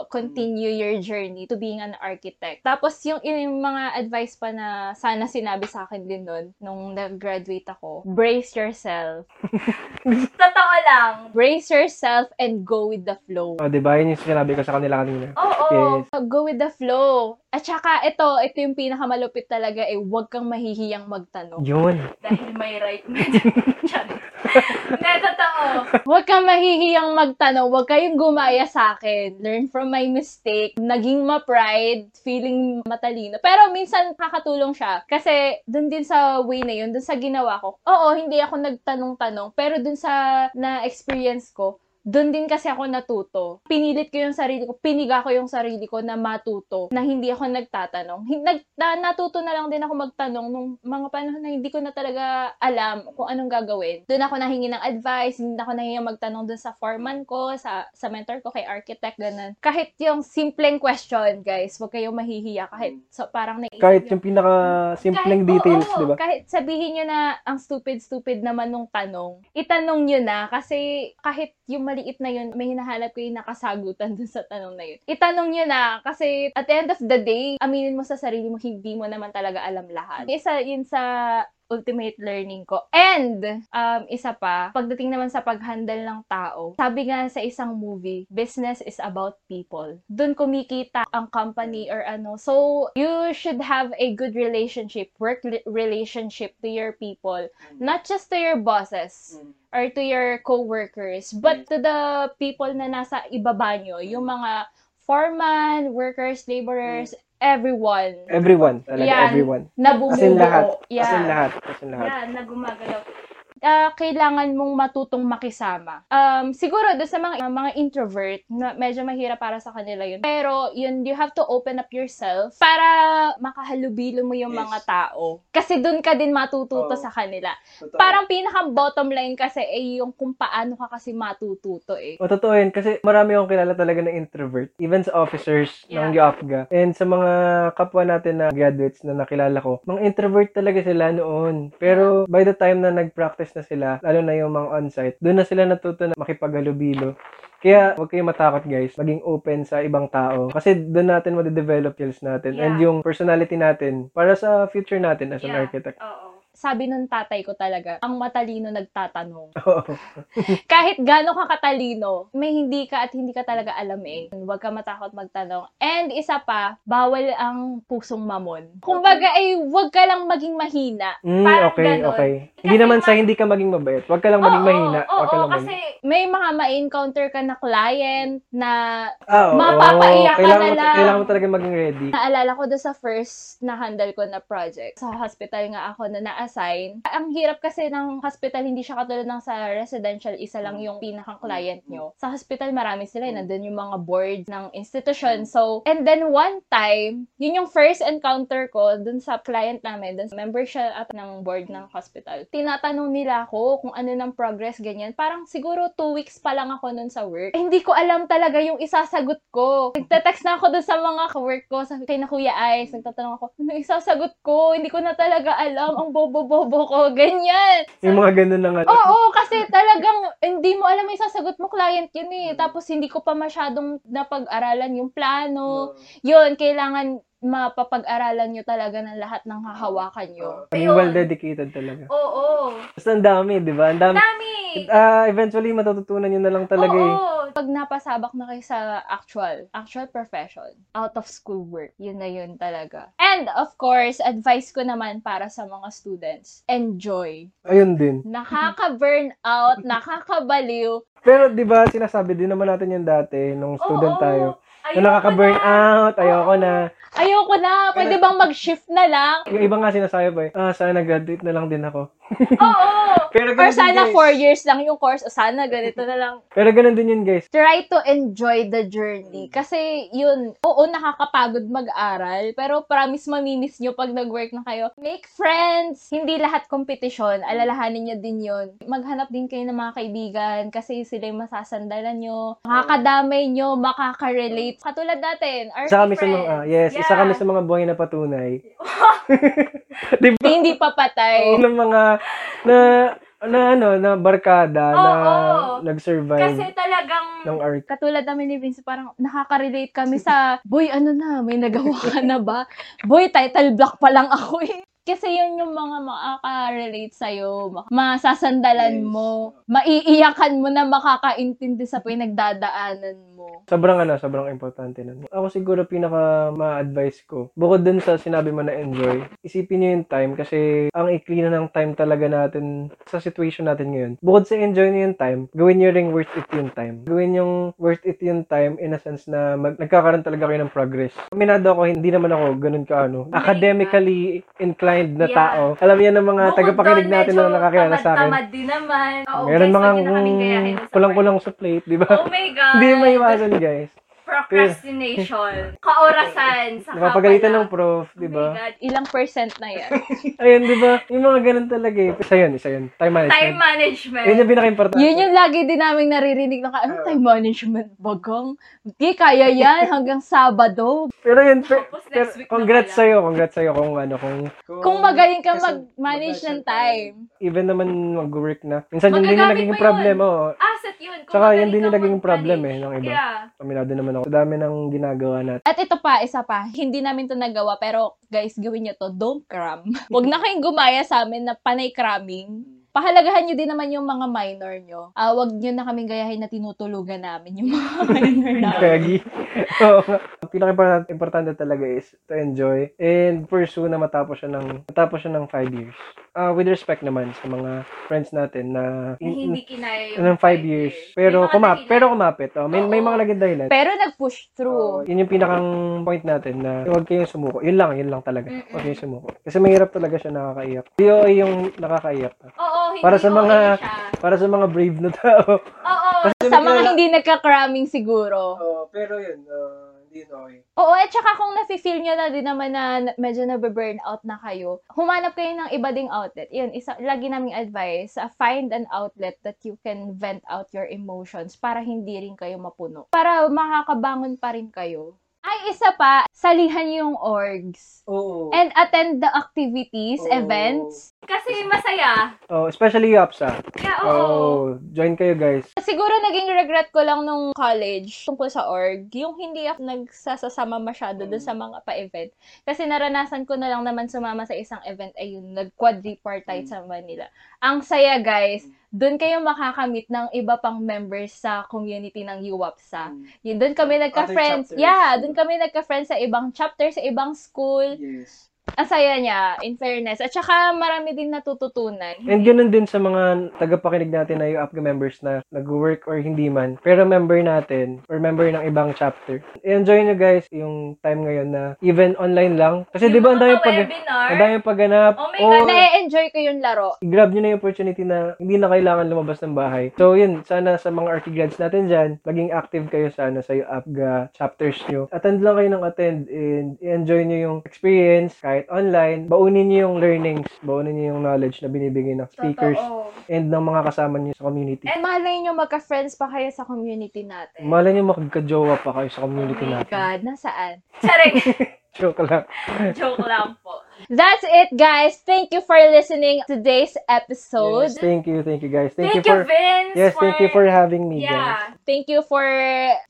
Speaker 2: continue your journey to being an architect. Tapos, yung, yung mga advice pa na sana sinabi sa akin din nun, nung nag-graduate ako, brace yourself.
Speaker 4: Totoo lang.
Speaker 2: Brace yourself and go with the flow.
Speaker 3: O, di ba? Yun yung sinabi ko sa kanila kanina.
Speaker 4: Oo.
Speaker 3: Yes.
Speaker 2: Go with the flow. At saka, ito, ito yung pinakamalupit talaga, eh, huwag kang mahihiyang magtanong.
Speaker 3: Yun.
Speaker 4: Dahil may right man. Tiyan. Hindi, totoo.
Speaker 2: Huwag kang mahihiyang magtanong. Huwag kayong gumaya sa akin. Learn from my mistake. Naging ma-pride. Feeling matalino. Pero minsan kakatulong siya. Kasi dun din sa way na yun, dun sa ginawa ko. Oo, hindi ako nagtanong-tanong. Pero dun sa na-experience ko, doon din kasi ako natuto. Pinilit ko yung sarili ko, piniga ko yung sarili ko na matuto, na hindi ako nagtatanong. Nag, na, natuto na lang din ako magtanong nung mga panahon na hindi ko na talaga alam kung anong gagawin. Doon ako nahingi ng advice, hindi ako nahingi magtanong doon sa foreman ko, sa, sa mentor ko, kay architect, ganun. Kahit yung simpleng question, guys, huwag kayong mahihiya. Kahit so, parang naisip
Speaker 3: Kahit yung pinaka-simpleng
Speaker 2: kahit-
Speaker 3: details, di ba?
Speaker 2: Kahit sabihin nyo na ang stupid-stupid naman nung tanong, itanong nyo na kasi kahit yung maliit na yun, may hinahanap ko yung nakasagutan dun sa tanong na yun. Itanong nyo na kasi at the end of the day, aminin mo sa sarili mo, hindi mo naman talaga alam lahat. Isa yun sa ultimate learning ko. And, um, isa pa, pagdating naman sa pag-handle ng tao, sabi nga sa isang movie, business is about people. Doon kumikita ang company or ano. So, you should have a good relationship, work relationship to your people. Not just to your bosses or to your co-workers, but to the people na nasa ibaba nyo. Yung mga foreman, workers, laborers, everyone
Speaker 3: Everyone, talaga,
Speaker 2: Yan.
Speaker 3: everyone.
Speaker 2: na
Speaker 3: As in lahat.
Speaker 2: bumubuo.
Speaker 3: As in lahat. As in lahat.
Speaker 2: Yeah, na gumagalaw. Ah, kailangan mong matutong makisama. Um, siguro doon sa mga mga introvert, na medyo mahirap para sa kanila yun. Pero yun, you have to open up yourself para makahalubilo mo yung mga tao. Kasi doon ka din matututo
Speaker 3: Oo.
Speaker 2: sa kanila. Parang pinaka bottom line kasi ay yung kung paano ka kasi matututo eh.
Speaker 3: O, totoo yun. Kasi marami akong kilala talaga na introvert. Even sa officers ng UAPGA. And sa mga kapwa natin na graduates na nakilala ko, mga introvert talaga sila noon. Pero by the time na nag-practice na sila, lalo na yung mga on-site, doon na sila natuto na makipaghalubilo. Kaya huwag kayong matakot guys, maging open sa ibang tao. Kasi doon natin ma-develop skills natin and
Speaker 2: Yeah.
Speaker 3: yung personality natin para sa future natin as an
Speaker 4: Yeah.
Speaker 3: architect.
Speaker 4: Oo.
Speaker 2: Sabi ng tatay ko talaga, ang matalino nagtatanong.
Speaker 3: Oo.
Speaker 2: kahit gaano ka katalino, may hindi ka at hindi ka talaga alam eh. Huwag ka matakot magtanong. And isa pa, bawal ang pusong mamon. Kumbaga ay huwag ka lang maging mahina.
Speaker 3: Mm,
Speaker 2: Parang
Speaker 3: okay,
Speaker 2: ganon.
Speaker 3: okay. Hindi naman sa hindi ka maging mabait. Huwag ka lang maging
Speaker 2: Oo,
Speaker 3: mahina.
Speaker 2: Oo,
Speaker 3: Huwag ka
Speaker 2: oo,
Speaker 3: lang
Speaker 2: kasi
Speaker 3: maging...
Speaker 2: may mga ma-encounter ka na client na
Speaker 3: Ah, oo.
Speaker 2: mapapaiyak ka
Speaker 3: kailangan
Speaker 2: na
Speaker 3: mo,
Speaker 2: lang.
Speaker 3: Kailangan mo talaga maging ready.
Speaker 2: Naalala ko doon sa first na handle ko na project. Sa hospital nga ako na na-assign. Ang hirap kasi ng hospital, hindi siya katulad ng sa residential, isa lang yung pinakang client nyo. Sa hospital, marami sila. eh. Nandun yung mga board ng institution. So, and then one time, yun yung first encounter ko dun sa client namin. Dun sa member siya at ng board ng hospital. Tinatanong nila ako kung ano ng progress, ganyan. Parang siguro two weeks pa lang ako nun sa work. Eh, hindi ko alam talaga yung isasagot ko. Nagte-text na ako dun sa mga ka-work ko, sa kay na Kuya Ice. Nagtatanong ako, ano isasagot ko? Hindi ko na talaga alam. Ang bobo-bobo ko. Ganyan.
Speaker 3: Yung mga ganun na nga.
Speaker 2: Oo, kasi talagang hindi mo alam yung sasagot mo, client yun eh. Tapos hindi ko pa masyadong napag-aralan yung plano. Yun, kailangan mapapag-aralan nyo talaga ng lahat ng hahawakan nyo.
Speaker 3: Maging well dedicated talaga.
Speaker 4: Oo.
Speaker 3: Basta ang dami, di ba? Ang dami.
Speaker 4: Dami.
Speaker 3: Ah, eventually, matututunan nyo na lang talaga eh.
Speaker 4: Oo.
Speaker 2: Pag napasabak na kayo sa actual, actual profession, out of school work, yun na yun talaga. And of course, advice ko naman para sa mga students, enjoy.
Speaker 3: Ayun din.
Speaker 2: Nakaka-burn out, nakakabaliw.
Speaker 3: Pero di ba sinasabi din naman natin yung dati nung student
Speaker 4: Oo.
Speaker 3: tayo.
Speaker 4: Ayoko
Speaker 3: Na nakaka-burn
Speaker 4: na.
Speaker 3: out, ayoko na.
Speaker 2: Ayoko na, pwede bang mag-shift na lang?
Speaker 3: Yung iba nga sinasabi eh, ah, sana graduate na lang din ako.
Speaker 4: Oo.
Speaker 3: Pero
Speaker 2: Or
Speaker 3: ganun din,
Speaker 2: sana
Speaker 3: guys.
Speaker 2: 4 years lang yung course, o sana ganito na lang.
Speaker 3: Pero ganun din yun guys.
Speaker 2: Try to enjoy the journey. Kasi yun, oo, nakakapagod mag-aral, pero promise mamimiss nyo pag nag-work na kayo. Make friends! Hindi lahat kompetisyon, alalahanin nyo din yun. Maghanap din kayo ng mga kaibigan kasi sila yung masasandalan nyo. Makakadamay nyo, makaka-relate. Katulad natin, our
Speaker 3: Isa kami sa mga,
Speaker 2: friends.
Speaker 3: ah, yes, isa
Speaker 4: Yeah.
Speaker 3: kami sa mga buhay na patunay. di ba?
Speaker 2: Hindi pa patay.
Speaker 3: ng mga na na ano na barkada na
Speaker 4: Oo.
Speaker 3: nag-survive
Speaker 4: Kasi talagang
Speaker 3: ng art.
Speaker 2: Katulad namin ni Vince, parang nakaka-relate kami sa, boy, ano na, may nagawa ka na ba? Boy, title block pa lang ako eh. Kasi yun yung mga makaka-relate sa'yo, masasandalan mo, maiiyakan mo na makakaintindi sa pinagdadaanan mo.
Speaker 3: Sobrang ano, sobrang importante nun. Ako siguro pinaka ma-advise ko, bukod dun sa sinabi mo na enjoy, isipin niyo yung time kasi ang ikli na ng time talaga natin sa situation natin ngayon. Bukod sa enjoy niyo yung time, gawin niyo ring worth it yung time. Gawin yung worth it yung time in a sense na mag- nagkakaroon talaga kayo ng progress. Aminado ako, hindi naman ako ganun ka ano, academically inclined mind na
Speaker 4: Yeah.
Speaker 3: tao. Alam yan ng mga
Speaker 4: Bukod
Speaker 3: tagapakinig
Speaker 4: doon,
Speaker 3: natin na nakakilala sa akin.
Speaker 4: Tamad-tamad din naman. Oo,
Speaker 3: Meron
Speaker 4: guys,
Speaker 3: mga kulang-kulang sa plate, di ba?
Speaker 4: Oh my God.
Speaker 3: Hindi may iwasan, guys.
Speaker 4: Procrastination. Kaorasan. Sa
Speaker 3: Napapagalitan ng
Speaker 4: kapala.
Speaker 3: prof,
Speaker 4: Oh
Speaker 3: di
Speaker 4: my
Speaker 3: ba?
Speaker 4: God.
Speaker 2: Ilang percent na yan?
Speaker 3: Ayun, di ba? Yung mga ganun talaga eh. Isa yun, isa yun. Time management.
Speaker 4: Time management.
Speaker 3: Yun yung pinaka-importante.
Speaker 2: Yun yung lagi din namin naririnig na, ano time management bagang? Di, kaya yan hanggang Sabado.
Speaker 3: Pero yun, per, per, congrats sa'yo, congrats sa'yo kung ano, kung...
Speaker 2: Kung magaling ka mag-manage ng time.
Speaker 3: Even naman mag-work na. Minsan yun din yung naging problema. Oh.
Speaker 4: Asset yun. Kung magaling
Speaker 3: yun din yung naging problem eh, ng iba.
Speaker 4: Yeah.
Speaker 3: Aminado naman ako. Sa dami ng ginagawa natin.
Speaker 2: At ito pa, isa pa, hindi namin to nagawa, pero guys, gawin nyo to, don't cram. Huwag na kayong gumaya sa amin na panay cramming. Pahalagahan nyo din naman yung mga minor nyo. Ah, wag nyo na kaming gayahin na tinutulugan namin yung mga minor namin.
Speaker 3: Kagi. Oo. Ang pinaka-importante importante talaga is to enjoy and pursue na matapos siya ng matapos siya ng five years. Ah, with respect naman sa mga friends natin na
Speaker 4: Na hindi kinaya yung
Speaker 3: ng five years. Pero
Speaker 4: May mga
Speaker 3: kumap pero kumapit. Oh, may, may mga naging dahilan.
Speaker 2: Pero nag-push through.
Speaker 3: yun yung pinakang point natin na huwag kayong sumuko. Yun lang, yun lang talaga.
Speaker 4: Mm-mm.
Speaker 3: Huwag kayong sumuko. Kasi mahirap talaga siya nakakaiyak. DOA yung nakakaiyak.
Speaker 4: Oo, hindi
Speaker 3: Para sa
Speaker 4: okay
Speaker 3: mga-
Speaker 4: siya.
Speaker 3: Para sa mga brave na tao.
Speaker 4: Oo.
Speaker 2: Sa mga hindi nagka-cramming siguro.
Speaker 3: Oh, pero yun, uh, hindi yun okay.
Speaker 2: Oo, at saka kung nafe-feel nyo na din naman na medyo nabe-burnout na kayo, humanap kayo ng iba ding outlet. Yun, isa, lagi naming advice, uh, find an outlet that you can vent out your emotions para hindi rin kayo mapuno. Para makakabangon pa rin kayo. Ay, isa pa, salihan yung orgs.
Speaker 3: Oo.
Speaker 2: And attend the activities,
Speaker 3: Oo.
Speaker 2: events.
Speaker 4: Kasi masaya.
Speaker 3: Oh, especially UAPSA.
Speaker 4: Yeah, oo.
Speaker 3: Oh, join kayo guys.
Speaker 2: Siguro naging regret ko lang nung college tungkol sa org, yung hindi ako nagsasasama masyado dun sa mga pa-event. Kasi naranasan ko na lang naman sumama sa isang event, ayun, nag-quadripartite sa Manila. Ang saya guys, dun kayo makakamit ng iba pang members sa community ng UWAPSA. Yun, dun kami nagka-friends. Yeah, dun kami nagka-friends sa ibang chapter, sa ibang school.
Speaker 3: Yes.
Speaker 2: Ang saya niya, in fairness. At saka marami din natututunan.
Speaker 3: And ganun din sa mga tagapakinig natin na UAPGA members na nag-work or hindi man, pero member natin or member ng ibang chapter. I-enjoy nyo guys yung time ngayon na even online lang. Kasi di ba ang dami
Speaker 4: Yung
Speaker 3: pag
Speaker 4: webinar.
Speaker 3: ang dami pagganap.
Speaker 4: Oh my God,
Speaker 2: Na-enjoy ko yung laro.
Speaker 3: grab nyo na yung opportunity na hindi na kailangan lumabas ng bahay. So, yun, sana sa mga archigrads natin dyan, maging active kayo sana sa UAPGA chapters nyo. Attend lang kayo ng attend and enjoy nyo yung experience kahit online. Baunin nyo yung learnings, baunin nyo yung knowledge na binibigay ng speakers
Speaker 4: Totoo.
Speaker 3: and ng mga kasama nyo sa community.
Speaker 2: And malay nyo magka-friends pa kayo sa community natin.
Speaker 3: Malay nyo makagka-jowa pa kayo sa community
Speaker 4: Oh my
Speaker 3: natin.
Speaker 2: God, nasaan?
Speaker 4: Charing.
Speaker 3: Joke lang.
Speaker 4: Joke lang po.
Speaker 2: That's it, guys. Thank you for listening to today's episode.
Speaker 3: Yes, thank you, thank you guys. Thank,
Speaker 4: Thank,
Speaker 3: you
Speaker 4: you,
Speaker 3: for
Speaker 4: Vince.
Speaker 3: Yes, thank you for having me, guys.
Speaker 4: Yeah.
Speaker 2: Thank you for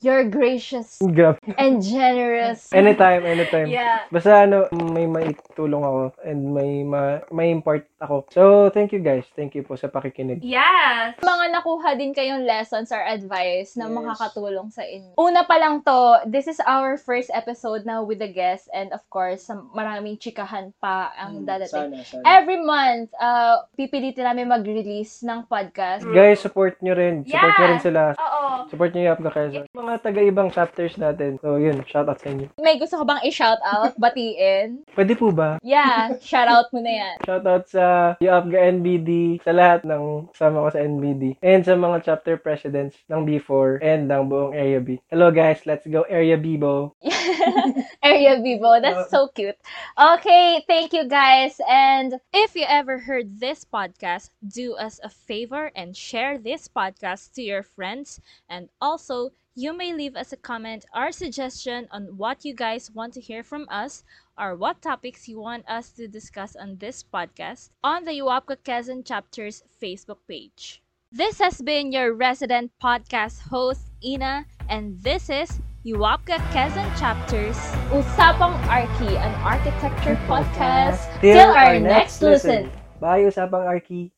Speaker 2: your gracious and generous.
Speaker 3: Anytime, anytime.
Speaker 4: Yeah.
Speaker 3: Basta ano, may maitulong ako and may ma, may import ako. So, thank you guys. Thank you po sa pakikinig.
Speaker 4: Yes.
Speaker 2: Mga nakuha din kayong lessons or advice na
Speaker 3: Yes.
Speaker 2: makakatulong sa inyo. Una pa lang to, this is our first episode now with the guest and of course, maraming chikahan pa ang dadating.
Speaker 3: Hmm, sana.
Speaker 2: Every month, uh, pipilitin namin mag-release ng podcast.
Speaker 3: Guys, support nyo rin. Support nyo rin sila.
Speaker 4: Oo.
Speaker 3: Support nyo yung Apga Quezon. Mga taga-ibang chapters natin. So, yun. Shout out sa inyo.
Speaker 2: May gusto ka bang i-shout out, batiin?
Speaker 3: Pwede po ba?
Speaker 2: Yeah, shout out mo na yan.
Speaker 3: Shout out sa UAPGA NBD, sa lahat ng kasama ko sa NBD, and sa mga chapter presidents ng B4 and ng buong Area B. Hello guys, let's go Area Bibo.
Speaker 2: Area Vivo. That's so cute. Okay, thank you guys. And if you ever heard this podcast, do us a favor and share this podcast to your friends. And also, you may leave us a comment or suggestion on what you guys want to hear from us or what topics you want us to discuss on this podcast on the Uwapka Quezon Chapter's Facebook page. This has been your resident podcast host, Ina, and this is Uwapka Quezon Chapters Usapang Arki, an architecture podcast. Till our next listen.
Speaker 3: Bye, Usapang Arki.